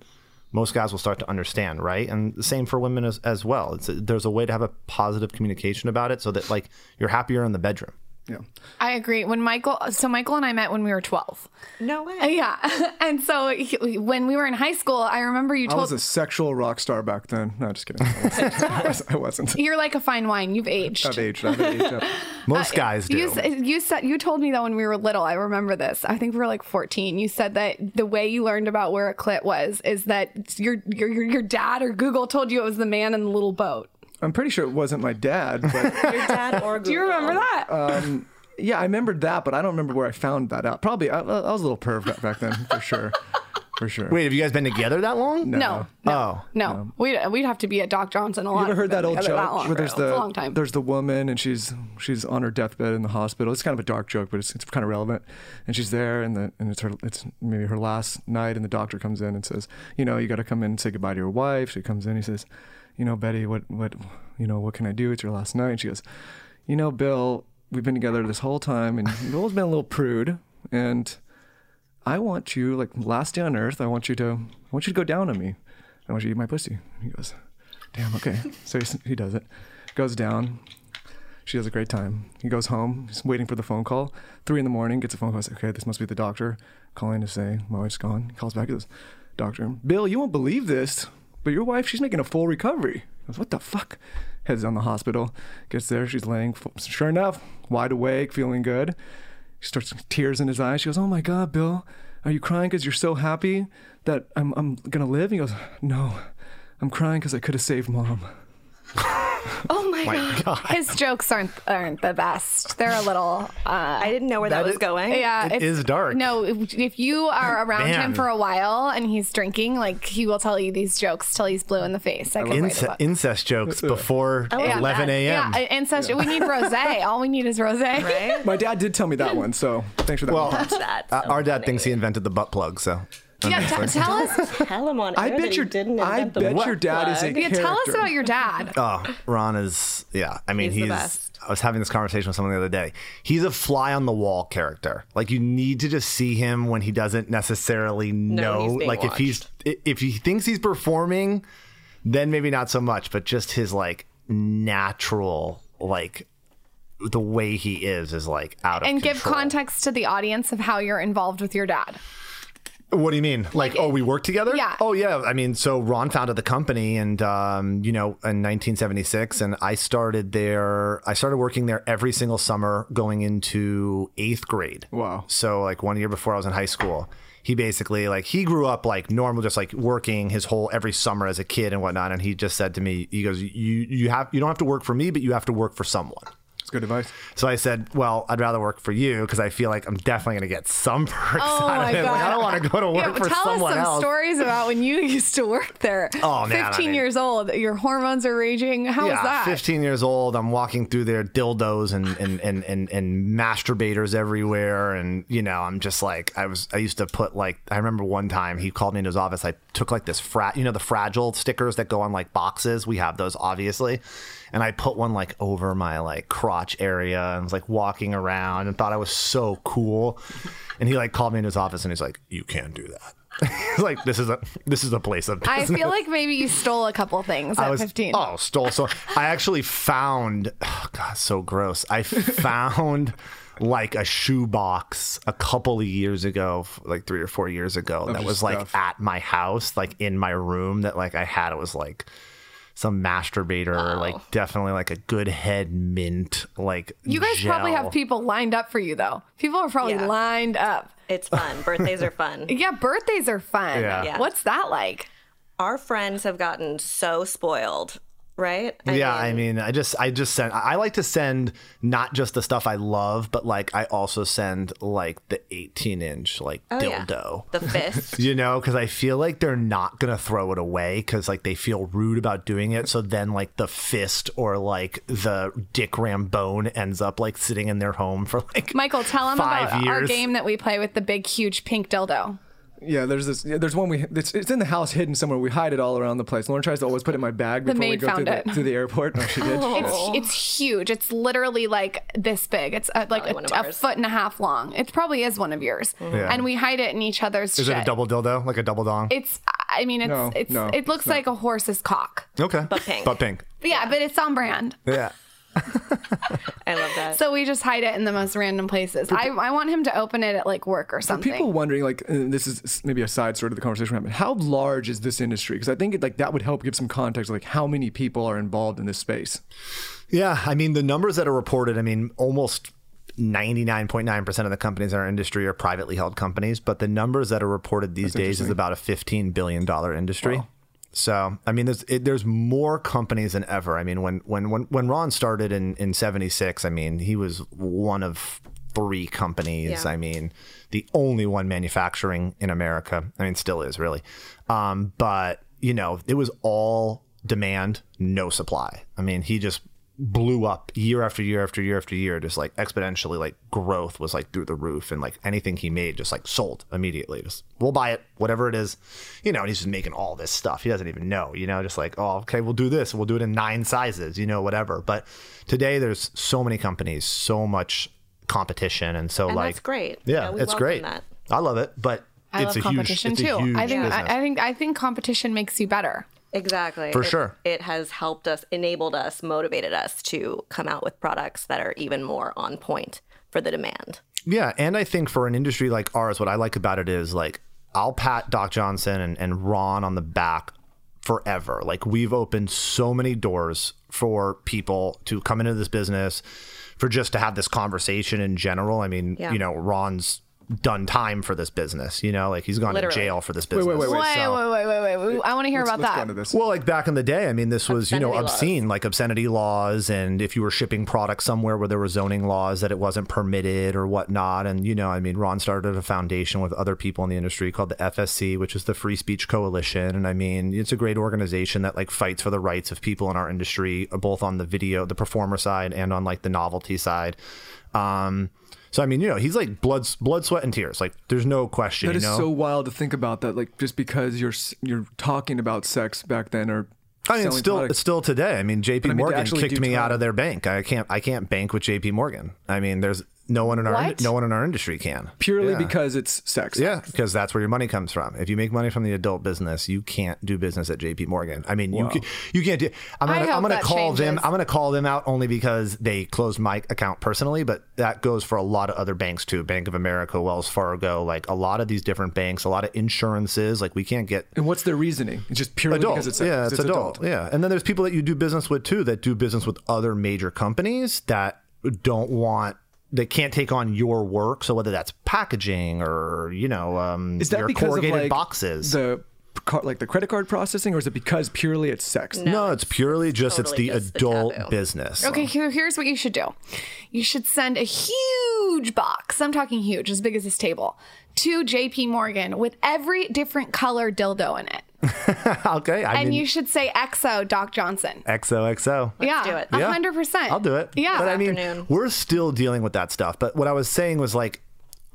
most guys will start to understand, right? And the same for women as, as well. It's a, there's a way to have a positive communication about it so that like you're happier in the bedroom. Yeah. I agree. When Michael, so Michael and I met when we were 12. No way. Uh, Yeah. And so he- when we were in high school, I remember you I told was a sexual rock star back then. No, just kidding. I wasn't. I wasn't. you're like a fine wine. You've aged. I've aged. I've aged up. Most guys do. You said, you said you told me that when we were little. I remember this. I think we were like 14. You said that the way you learned about where a clit was is that your your your, your dad or Google told you it was the man in the little boat. I'm pretty sure it wasn't my dad, but Your dad or Do you remember that? Um, yeah, I remembered that, but I don't remember where I found that out. Probably I, I was a little perv back- back then, for sure, for sure. Wait, have you guys been together that long? no, no, Oh. no. We'd, we'd have to be at Doc Johnson a lot. You ever heard that old together that joke long where there's the a long time. there's the woman and she's she's on her deathbed in the hospital. It's kind of a dark joke, but it's, it's kind of relevant. And she's there, and the and it's her it's maybe her last night, and the doctor comes in and says, you know, you got to come in and say goodbye to your wife. She comes in, he says, you know, Betty, what what you know, what can I do? It's your last night. And she goes, you know, Bill, we've been together this whole time, and you've always been a little prude, and I want you, like last day on earth, I want you to, I want you to go down on me. I want you to eat my pussy. He goes, damn, okay. So he, he does it. Goes down. She has a great time. He goes home. He's waiting for the phone call. Three in the morning, gets a phone call. Says, okay, this must be the doctor calling to say my wife's gone. He calls back. He goes, doctor, Bill, you won't believe this, but your wife, she's making a full recovery. He goes, what the fuck? Heads down the hospital. Gets there. She's laying, sure enough, wide awake, feeling good. She starts tears in his eyes. She goes, "Oh my God, Bill, are you crying because you're so happy that I'm I'm gonna live?" He goes, "No, I'm crying because I could have saved mom." Oh my, My god. God. His jokes aren't aren't the best. They're a little. Uh, I didn't know where that, That was going. yeah, it's- dark. No, if, if you are around him for a while and he's drinking, like he will tell you these jokes till he's blue in the face. I could write a Ince- incest jokes before like 11 a.m. Yeah, ancestor. We need rosé. All we need is rosé. Right? My dad did tell me that one, so thanks for that. Well, one. That's Uh, so our dad funny. thinks he invented the butt plug, so. Yeah, t- tell us. Tell him on I bet that your he didn't I invent the bet your dad is a plug. Yeah, tell us about your dad. Oh, Ron is yeah. I mean, He's he's. the best. I was having this conversation with someone the other day. He's a fly on the wall character. Like you need to just see him when he doesn't necessarily know. he's being like if he's if he thinks he's performing, then maybe not so much. But just his like natural like the way he is is like out of and give context to the audience of how you're involved with your dad. What do you mean? Like, oh, we work together? Yeah. Oh, yeah. I mean, so Ron founded the company, and um, you know, in 1976, and I started there. I started working there every single summer, going into eighth grade. Wow. So, like one year before I was in high school, he basically like he grew up like normal, just like working his whole every summer as a kid and whatnot. And he just said to me, he goes, "You you have you don't have to work for me, but you have to work for someone." It's good advice. So I said, "Well, I'd rather work for you because I feel like I'm definitely going to get some perks Oh out of it. Like, I don't want to go to work Yeah, but for tell someone us some else." stories about when you used to work there. Oh, man, I 15 mean- years old, your hormones are raging. How was that? 15 years old. I'm walking through there, dildos and, and, and, and, and masturbators everywhere. And, you know, I'm just like, I was, I used to put like, I remember one time he called me into his office. I took like this frat, you know, the fragile stickers that go on like boxes. We have those obviously. And I put one like over my like crotch area and was like walking around and thought I was so cool. And he like called me in his office and he's like, you can't do that. He's like, this is a, this is a place of I feel like maybe you stole a couple things at I was 15. oh stole so I actually found oh god so gross I found like a shoebox a couple of years ago like three or four years ago that just was like at my house like in my room that like I had it was like some masturbator like oh. definitely like a good head mint like you guys probably have people lined up for you, though. People are probably Yeah. lined up. It's fun. Birthdays are fun. Yeah, birthdays are fun. Yeah. Yeah. What's that like? Our friends have gotten so spoiled, right? yeah, I mean, I just, I just send. I like to send not just the stuff I love, but like I also send like the 18 inch like Oh, yeah. dildo. the fist. you know because i feel like they're not gonna throw it away because like they feel rude about doing it so then like the fist or like the dick rambone ends up like sitting in their home for like Michael, tell them five about our game that we play with the big, huge pink dildo. Yeah, there's this. Yeah, there's one we. It's, it's in the house, hidden somewhere. We hide it all around the place. Lauryn tries to always put it in my bag The before we maid go through found the, through the airport. No, she did. It's it's huge. It's literally like this big. It's uh, like Probably one of a, a foot and a half long. It probably is one of yours. Yeah. And we hide it in each other's is shit. it a double dildo like a double dong It's. I mean, it's No, it's no, it looks it's like a horse's cock. okay But pink. but pink But yeah, but it's on brand. yeah I love that. So we just hide it in the most random places. I, I want him to open it at like work or something. People wondering, like, and this is maybe a side sort of the conversation we're having. How large is this industry? Because I think it, like that would help give some context, like how many people are involved in this space. Yeah, I mean the numbers that are reported. I mean almost. 99.9% of the companies in our industry are privately held companies, but the numbers that are reported these days is about a $15 billion industry. So, I mean, there's it, there's more companies than ever. I mean, when when when when Ron started in in '76, I mean, he was one of three companies. Yeah. I mean, the only one manufacturing in America. I mean, still is really. Um, but you know, it was all demand, no supply. I mean, he just blew up year after year after year after year just like exponentially like growth was like through the roof and like anything he made just like sold immediately just we'll buy it whatever it is you know and he's just making all this stuff he doesn't even know you know just like oh okay we'll do this we'll do it in nine sizes you know whatever but today there's so many companies so much competition and so And like that's great. yeah, Yeah, it's great that. i love it but I it's love a huge competition it's a too. huge I think business. I, I think I think competition makes you better. Exactly. For It- sure. It has helped us, enabled us, motivated us to come out with products that are even more on point for the demand. Yeah, and I think for an industry like ours, what I like about it is like I'll pat Doc Johnson and, and Ron on the back forever. Like we've opened so many doors for people to come into this business, for just to have this conversation in general. I mean, Yeah. you know, Ron's done time for this business. You know, like he's gone Literally. to jail for this Wait, business. wait, wait, Wait, So- wait, wait, wait, wait. I want to hear about that. Well, like back in the day, I mean, this was you know Obscenity laws. obscene, like obscenity laws, and if you were shipping products somewhere where there were zoning laws that it wasn't permitted or whatnot, and you know, I mean, Ron started a foundation with other people in the industry called the FSC, which is the Free Speech Coalition, and I mean, it's a great organization that like fights for the rights of people in our industry, both on the video, the performer side, and on like the novelty side. Um, so I mean, you know, he's like blood, blood, sweat, and tears. Like, there's no question. That you is know? so wild to think about that. Like just because you're you're talking about sex back then, or I mean, it's still products. it's still today. I mean, J.P. I mean, Morgan kicked me out of their bank. I can't I can't bank with J.P. Morgan. I mean, there's no one in our What? no one in our industry can purely Yeah. because it's sex. yeah, because that's where your money comes from. If you make money from the adult business, you can't do business at J.P. Morgan. I mean, you can, you can't do. I'm I gonna, hope I'm gonna that call them. I'm gonna call them out only because they closed my account personally, but that goes for a lot of other banks too. Bank of America, Wells Fargo, like a lot of these different banks, a lot of insurances. Like we can't get And what's their reasoning? It's just purely adult. because it's sex. yeah, it's, adult. Yeah, and then there's people that you do business with too that do business with other major companies that don't want. They can't take on your work, so whether that's packaging or you know, um, Is that your because corrugated of like boxes. the like the credit card processing, or is it because purely it's sex? no, it's purely just totally it's the the adult taboo. business. Okay, here, here's what you should do. You should send a huge box, I'm talking huge, as big as this table, to JP Morgan with every different color dildo in it. okay, I and mean, you should say EXO Doc Johnson. XOXO. yeah, do it. a Yeah. 100%. I'll do it. Yeah. But I mean, Afternoon. we're still dealing with that stuff. But what I was saying was like,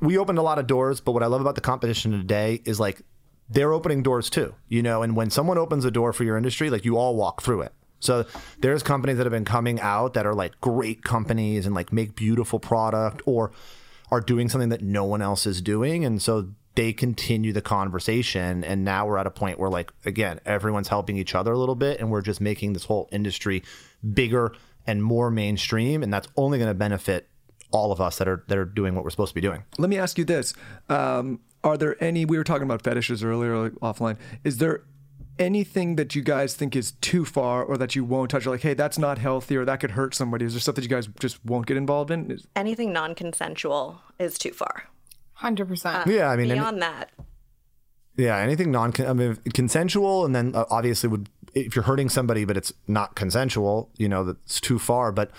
we opened a lot of doors, but what I love about the competition today is like, they're opening doors too, you know, and when someone opens a door for your industry, like you all walk through it. So there's companies that have been coming out that are like great companies and like make beautiful product or are doing something that no one else is doing. And so they continue the conversation. And now we're at a point where like, again, everyone's helping each other a little bit and we're just making this whole industry bigger and more mainstream. And that's only going to benefit all of us that are that are doing what we're supposed to be doing. Let me ask you this: um, Are there any? We were talking about fetishes earlier, offline. Is there anything that you guys think is too far, or that you won't touch? Like, hey, that's not healthy, or that could hurt somebody. Is there stuff that you guys just won't get involved in? Is- Anything non-consensual is too far. 100%. Yeah, I mean, any- Beyond that, Yeah, anything non I mean consensual and then uh, obviously would if you're hurting somebody but it's not consensual, you know, that's too far, but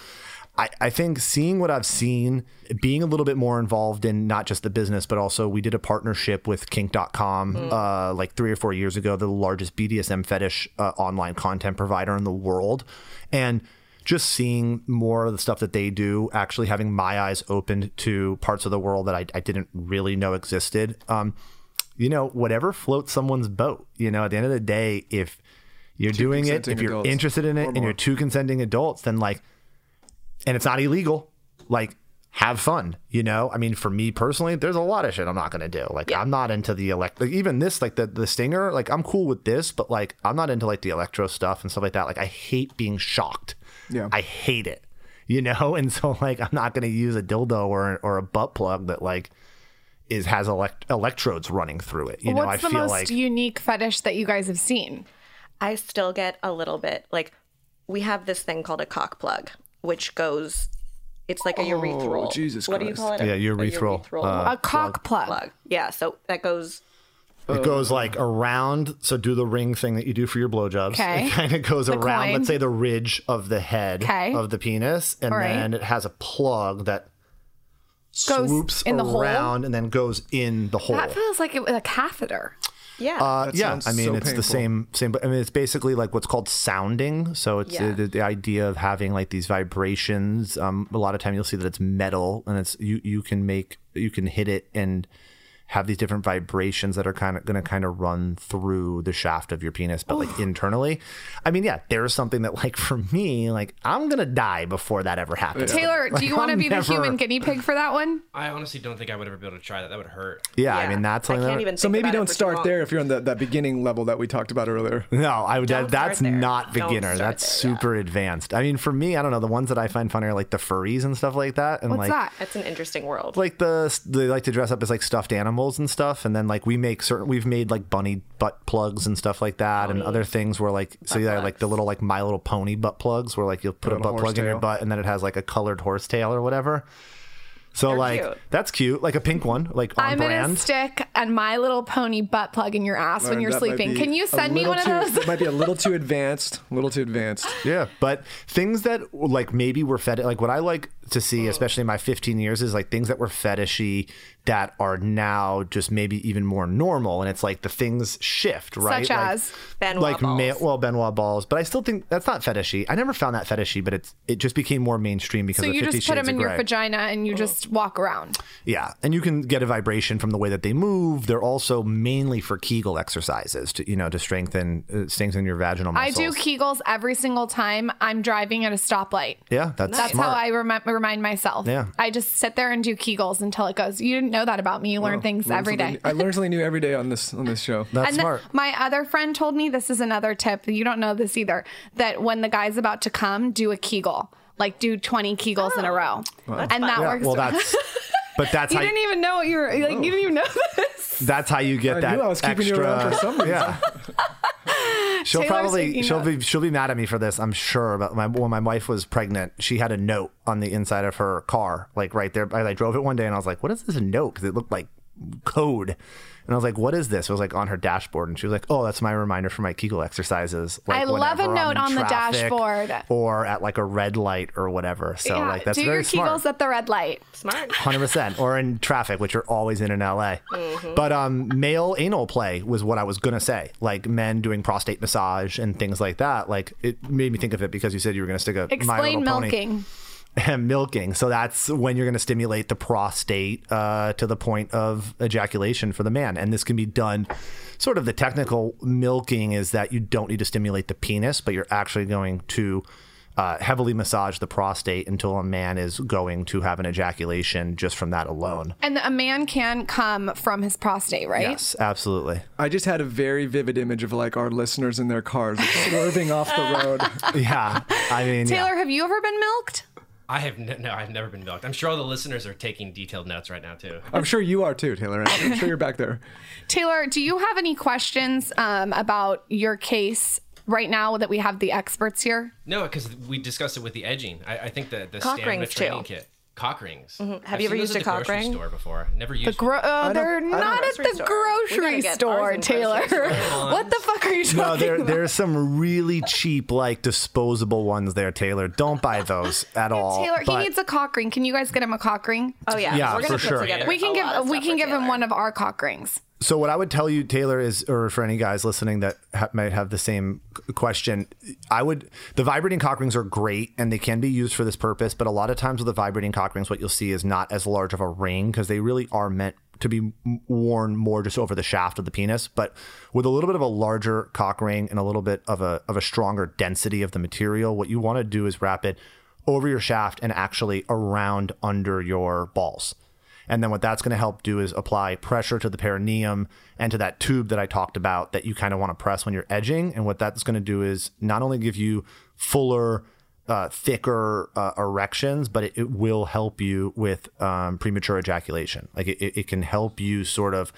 I, I think seeing what I've seen, being a little bit more involved in not just the business, but also we did a partnership with kink.com uh, like three or four years ago, the largest BDSM fetish uh, online content provider in the world. And just seeing more of the stuff that they do, actually having my eyes opened to parts of the world that I, I didn't really know existed. Um, you know, whatever floats someone's boat. You know, at the end of the day, if you're doing it, if you're adults interested in it, and you're two consenting adults, then like, and it's not illegal, like, have fun. You know, I mean, for me personally, there's a lot of shit I'm not gonna do. Like, I'm not into the elect, like even this, like the the stinger. Like, I'm cool with this, but like, I'm not into like the electro stuff and stuff like that. Like, I hate being shocked. Yeah. I hate it. You know, and so like, I'm not gonna use a dildo or or a butt plug that like is has elect- electrodes running through it. You know, What's I the feel most like unique fetish that you guys have seen? I still get a little bit like we have this thing called a cock plug, which goes. It's like a urethral. Oh, Jesus What do you Christ. call it? Yeah, A- a urethral, uh, A cock plug. plug. Yeah, so that goes. it goes like around. So do the ring thing that you do for your blowjobs. Okay. It kind of goes The around. coin. Let's say the ridge of the head Okay. of the penis, and All right. then it has a plug that Goes swoops in the hole? around and then goes in the hole. That feels like it was a catheter. Yeah. Uh, That yeah, I mean so it's the same same, but I mean it's basically like what's called sounding. So it's Yeah. the, the idea of having like these vibrations. Um, a lot of time you'll see that it's metal, and it's you you can make you can hit it and have these different vibrations that are kind of going to kind of run through the shaft of your penis, but like internally. I mean, yeah, there's something that like for me, like I'm gonna die before that ever happens. Taylor, do you want to be never- the human guinea pig for that one? I honestly don't think I would ever be able to try that. That would hurt. Yeah, I mean that's I something can't that, even. So maybe about don't for start there if you're on the, that beginning level that we talked about earlier. No, I would. That, that's there. not beginner. That's there, yeah. super advanced. I mean, for me, I don't know. The ones that I find funny are like the furries and stuff like that. And What's like, that? It's an interesting world. Like the they like to dress up as like stuffed animals and stuff, and then like we make certain we've made like bunny butt plugs and stuff like that, and other things where like so yeah, like the little like My Little Pony butt plugs where like you'll put a Put a butt plug in your butt and then it has like a colored horse tail or whatever. So They're like cute. that's cute, like a pink one, like on I'm brand. gonna stick and My Little Pony butt plug in your ass when you're sleeping. Can you send me little one of those? That might be a little too advanced. A little too advanced. Yeah, but things that like maybe were fed like what I like to see, especially in my 15 years, is like things that were fetishy that are now just maybe even more normal, and it's like the things shift, right? Such Like- as? Ben Wa like balls. ma- well Ben Wa balls, but I still think that's not fetishy. I never found that fetishy, but it's it just became more mainstream because So of you just put them in your vagina and you just walk around. Yeah, and you can get a vibration from the way that they move. They're also mainly for Kegel exercises to you know to strengthen uh, strengthen your vaginal muscles. I do Kegels every single time I'm driving at a stoplight. Yeah, that's That's smart. how I rem- remind myself. Yeah. I just sit there and do Kegels until it goes. You didn't know that about me. You learn oh, things Learn every something- day. I learn something new every day on this on this show. That's and then smart. my other friend told me this is another tip. You don't know this either. That when the guy's about to come, do a Kegel. Like do 20 Kegels in a oh, row. And that yeah, works. well, that's but that's you how didn't even know what you were like. You didn't even know this. that's how you get I that knew I was keeping you extra. around for some reason. Yeah. She'll Taylor's probably she'll notes. be she'll be mad at me for this, I'm sure. But my, when my wife was pregnant, she had a note on the inside of her car, like right there. I, I drove it one day and I was like, "What is this note?" Because it looked like code. And I was like, "What is this?" It was like on her dashboard, and she was like, "Oh, that's my reminder for my Kegel exercises." Like I love a note on the dashboard. or at like a red light or whatever. So Yeah, like that's do very your smart. Kegels at the red light. Smart. Hundred percent, or in traffic, which are always in in LA. Mm-hmm. But um, male anal play was what I was gonna say, like men doing prostate massage and things like that. Like it made me think of it because you said you were gonna stick a My Explain Little Pony- milking. milking. So that's when you're going to stimulate the prostate uh, to the point of ejaculation for the man. And this can be done. Sort of the technical milking is that you don't need to stimulate the penis, but you're actually going to uh, heavily massage the prostate until a man is going to have an ejaculation just from that alone. And a man can come from his prostate, right? Yes, absolutely. I just had a very vivid image of like our listeners in their cars like, swerving off the road. Yeah. I mean, yeah. Taylor, have you ever been milked? I have n- no, I've never been milked. I'm sure all the listeners are taking detailed notes right now too. I'm sure you are too, Taylor. I'm sure you're back there. Taylor, do you have any questions um, about your case right now that we have the experts here? No, because we discussed it with the edging. I, I think the the Cock stamina training too. kit, cock rings. Have I've you ever used at a cock grocery ring? Store before. Never used. The gro- uh, they're don't- at the grocery gotta get ours store, Taylor. grocery what the fuck are you talking No, there, about? there's some really cheap, like disposable ones there, Taylor. Don't buy those at all. Taylor, But- he needs a cock ring. Can you guys get him a cock ring? Oh yeah, Yeah, we're gonna for put sure. together. we can a lot of give we can for give him one of our cock rings. So what I would tell you, Taylor, is, or for any guys listening that ha- might have the same question, I would. The vibrating cock rings are great and they can be used for this purpose, but a lot of times with the vibrating cock rings, what you'll see is not as large of a ring because they really are meant to be worn more just over the shaft of the penis. But with a little bit of a larger cock ring and a little bit of a of a stronger density of the material, what you want to do is wrap it over your shaft and actually around under your balls. And then what that's going to help do is apply pressure to the perineum and to that tube that I talked about that you kind of want to press when you're edging. And what that's going to do is not only give you fuller, uh, thicker uh, erections, but it, it will help you with um, premature ejaculation. Like it, it can help you sort of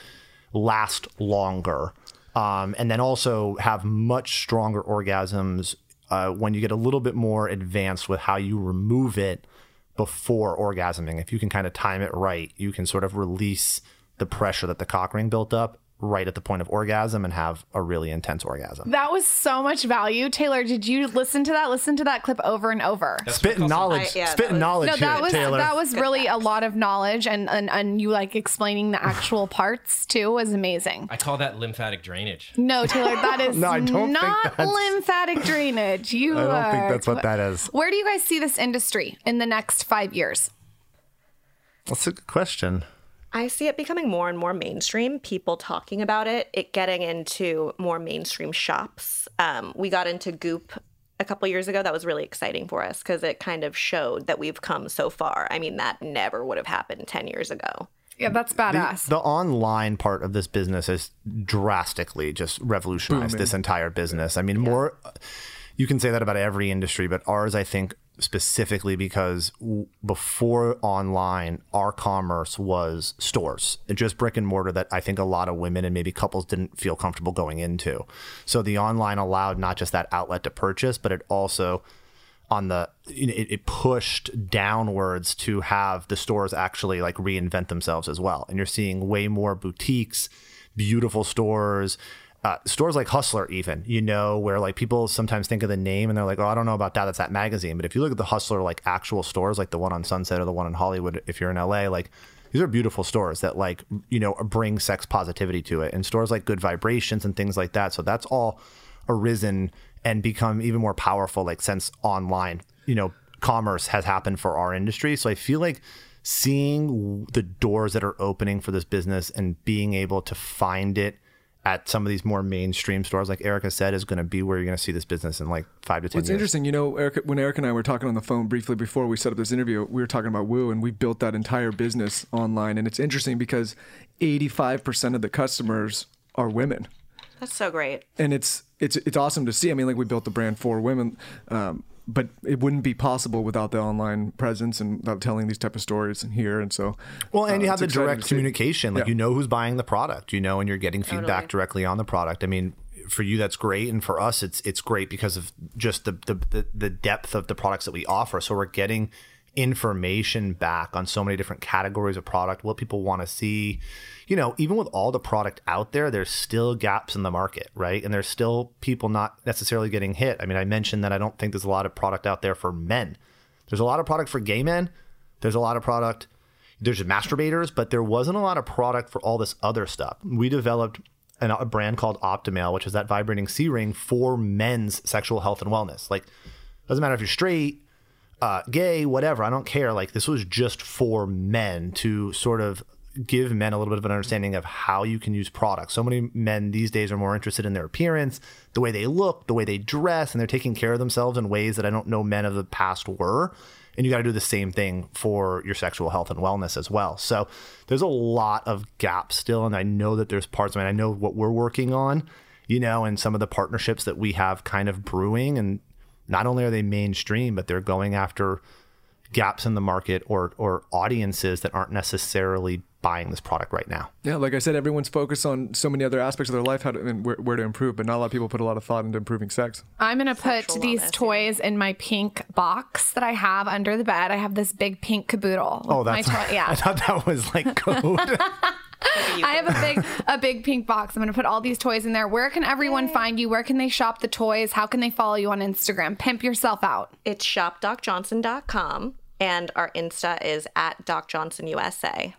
last longer. Um, and then also have much stronger orgasms uh, when you get a little bit more advanced with how you remove it before orgasming. If you can kind of time it right, you can sort of release the pressure that the cock ring built up right at the point of orgasm and have a really intense orgasm. That was so much value, Taylor. Did you listen to that? Listen to that clip over and over. Spitting knowledge, I- yeah, that spitting was- knowledge no, here, that was Taylor. that was really a lot of knowledge, and, and and you like explaining the actual parts too was amazing. I call that lymphatic drainage. No, Taylor, that is No, I don't think not that's- lymphatic drainage. You I don't think that's what that is. Where do you guys see this industry in the next five years? That's a good question. I see it becoming more and more mainstream. People talking about it, it getting into more mainstream shops. Um, we got into Goop a couple years ago. That was really exciting for us because it kind of showed that we've come so far. I mean, that never would have happened ten years ago. Yeah, that's badass. The online part of this business has drastically just revolutionized this entire business. I mean, more you can say that about every industry, but ours, I think, specifically because before online, our commerce was stores, just brick and mortar that I think a lot of women and maybe couples didn't feel comfortable going into. So the online allowed not just that outlet to purchase, but it also on the it, it pushed downwards to have the stores actually like reinvent themselves as well. And you're seeing way more boutiques, beautiful stores. Uh, stores like Hustler, even you know, where like people sometimes think of the name and they're like, "Oh, I don't know about that. That's that magazine." But if you look at the Hustler like actual stores, like the one on Sunset or the one in Hollywood, if you're in LA, like these are beautiful stores that like you know bring sex positivity to it and stores like good vibrations and things like that so that's all arisen and become even more powerful like since online you know commerce has happened for our industry so i feel like seeing the doors that are opening for this business and being able to find it at some of these more mainstream stores, like Erica said, is going to be where you're going to see this business in like five to ten It's years. interesting, you know, Eric, when Eric and I were talking on the phone briefly before we set up this interview, we were talking about Woo, and we built that entire business online. And it's interesting because 85% of the customers are women, That's so great. and it's it's it's awesome to see. I mean, like we built the brand for women, um, but it wouldn't be possible without the online presence and without telling these type of stories and here. And so, Well, and uh, you have the direct communication. Like Yeah. you know who's buying the product, you know, and you're getting feedback Totally. directly on the product. I mean, for you that's great, and for us it's it's great because of just the the the, the depth of the products that we offer. So we're getting information back on so many different categories of product, what people want to see. You know, even with all the product out there, there's still gaps in the market, right? And there's still people not necessarily getting hit. I mean, I mentioned that I don't think there's a lot of product out there for men. There's a lot of product for gay men. There's a lot of product there's masturbators, but there wasn't a lot of product for all this other stuff. We developed an, a brand called Optimale, which is that vibrating C ring for men's sexual health and wellness. Like, doesn't matter if you're straight, uh, gay, whatever. I don't care. Like, this was just for men to sort of give men a little bit of an understanding of how you can use products. So many men these days are more interested in their appearance, the way they look, the way they dress, and they're taking care of themselves in ways that I don't know men of the past were and you got to do the same thing for your sexual health and wellness as well. So there's a lot of gaps still, and I know that there's parts. I mean, I know what we're working on, you know, and some of the partnerships that we have kind of brewing, and not only are they mainstream, but they're going after gaps in the market or or audiences that aren't necessarily buying this product right now. Yeah, like I said, everyone's focused on so many other aspects of their life, how to, and where, where to improve, but not a lot of people put a lot of thought into improving sex. I'm gonna put Sexual these wellness, toys in my pink box that I have under the bed. I have this big pink caboodle. Oh, with my that's toy- I thought that was like code. I have a big a big pink box. I'm gonna put all these toys in there. Where can everyone find you? Where can they shop the toys? How can they follow you on Instagram? Pimp yourself out. It's shopdocjohnson.com and our Insta is at Doc Johnson USA.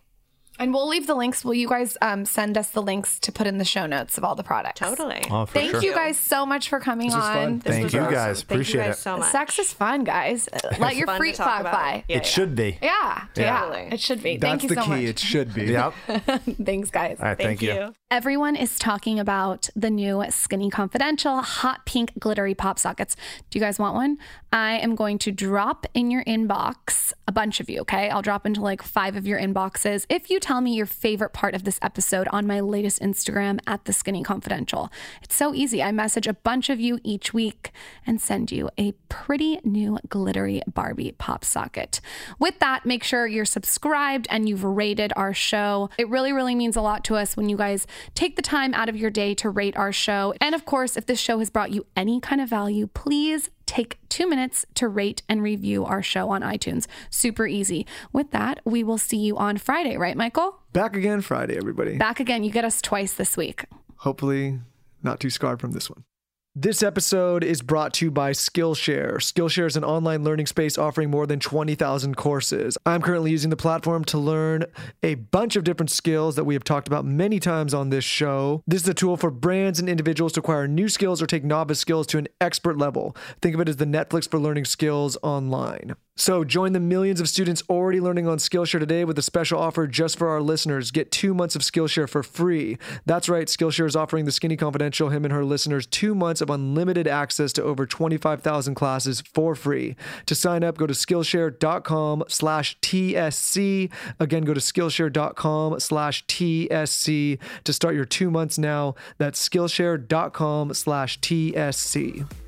And we'll leave the links. Will you guys um, send us the links to put in the show notes of all the products? Totally. Oh, for Thank sure. you guys so much for coming This on. fun. This Thank you awesome. guys. Thank Appreciate you guys it. so much. Sex is fun, guys. Let your freak talk flag about. fly. Yeah, it should be. Yeah, yeah, Totally. it should be. That's Thank you the so key. much. It should be. Yep. Thanks, guys. right. Thank, you. Everyone is talking about the new Skinny Confidential hot pink glittery pop sockets. Do you guys want one? I am going to drop in your inbox a bunch of you, okay? I'll drop into like five of your inboxes if you tell me your favorite part of this episode on my latest Instagram at the Skinny Confidential. It's so easy. I message a bunch of you each week and send you a pretty new glittery Barbie pop socket. With that, make sure you're subscribed and you've rated our show. It really, really means a lot to us when you guys take the time out of your day to rate our show. And of course, if this show has brought you any kind of value, please take two minutes to rate and review our show on iTunes. Super easy. With that, we will see you on Friday, right, Michael? Back again Friday, everybody. Back again. You get us twice this week. Hopefully, not too scarred from this one. This episode is brought to you by Skillshare. Skillshare is an online learning space offering more than 20,000 courses. I'm currently using the platform to learn a bunch of different skills that we have talked about many times on this show. This is a tool for brands and individuals to acquire new skills or take novice skills to an expert level. Think of it as the Netflix for learning skills online. So join the millions of students already learning on Skillshare today with a special offer just for our listeners. Get two months of Skillshare for free. That's right, Skillshare is offering the Skinny Confidential, him and her listeners, two months of unlimited access to over 25,000 classes for free. To sign up, go to Skillshare.com slash TSC. Again, go to Skillshare.com slash TSC to start your two months now. That's Skillshare.com slash TSC.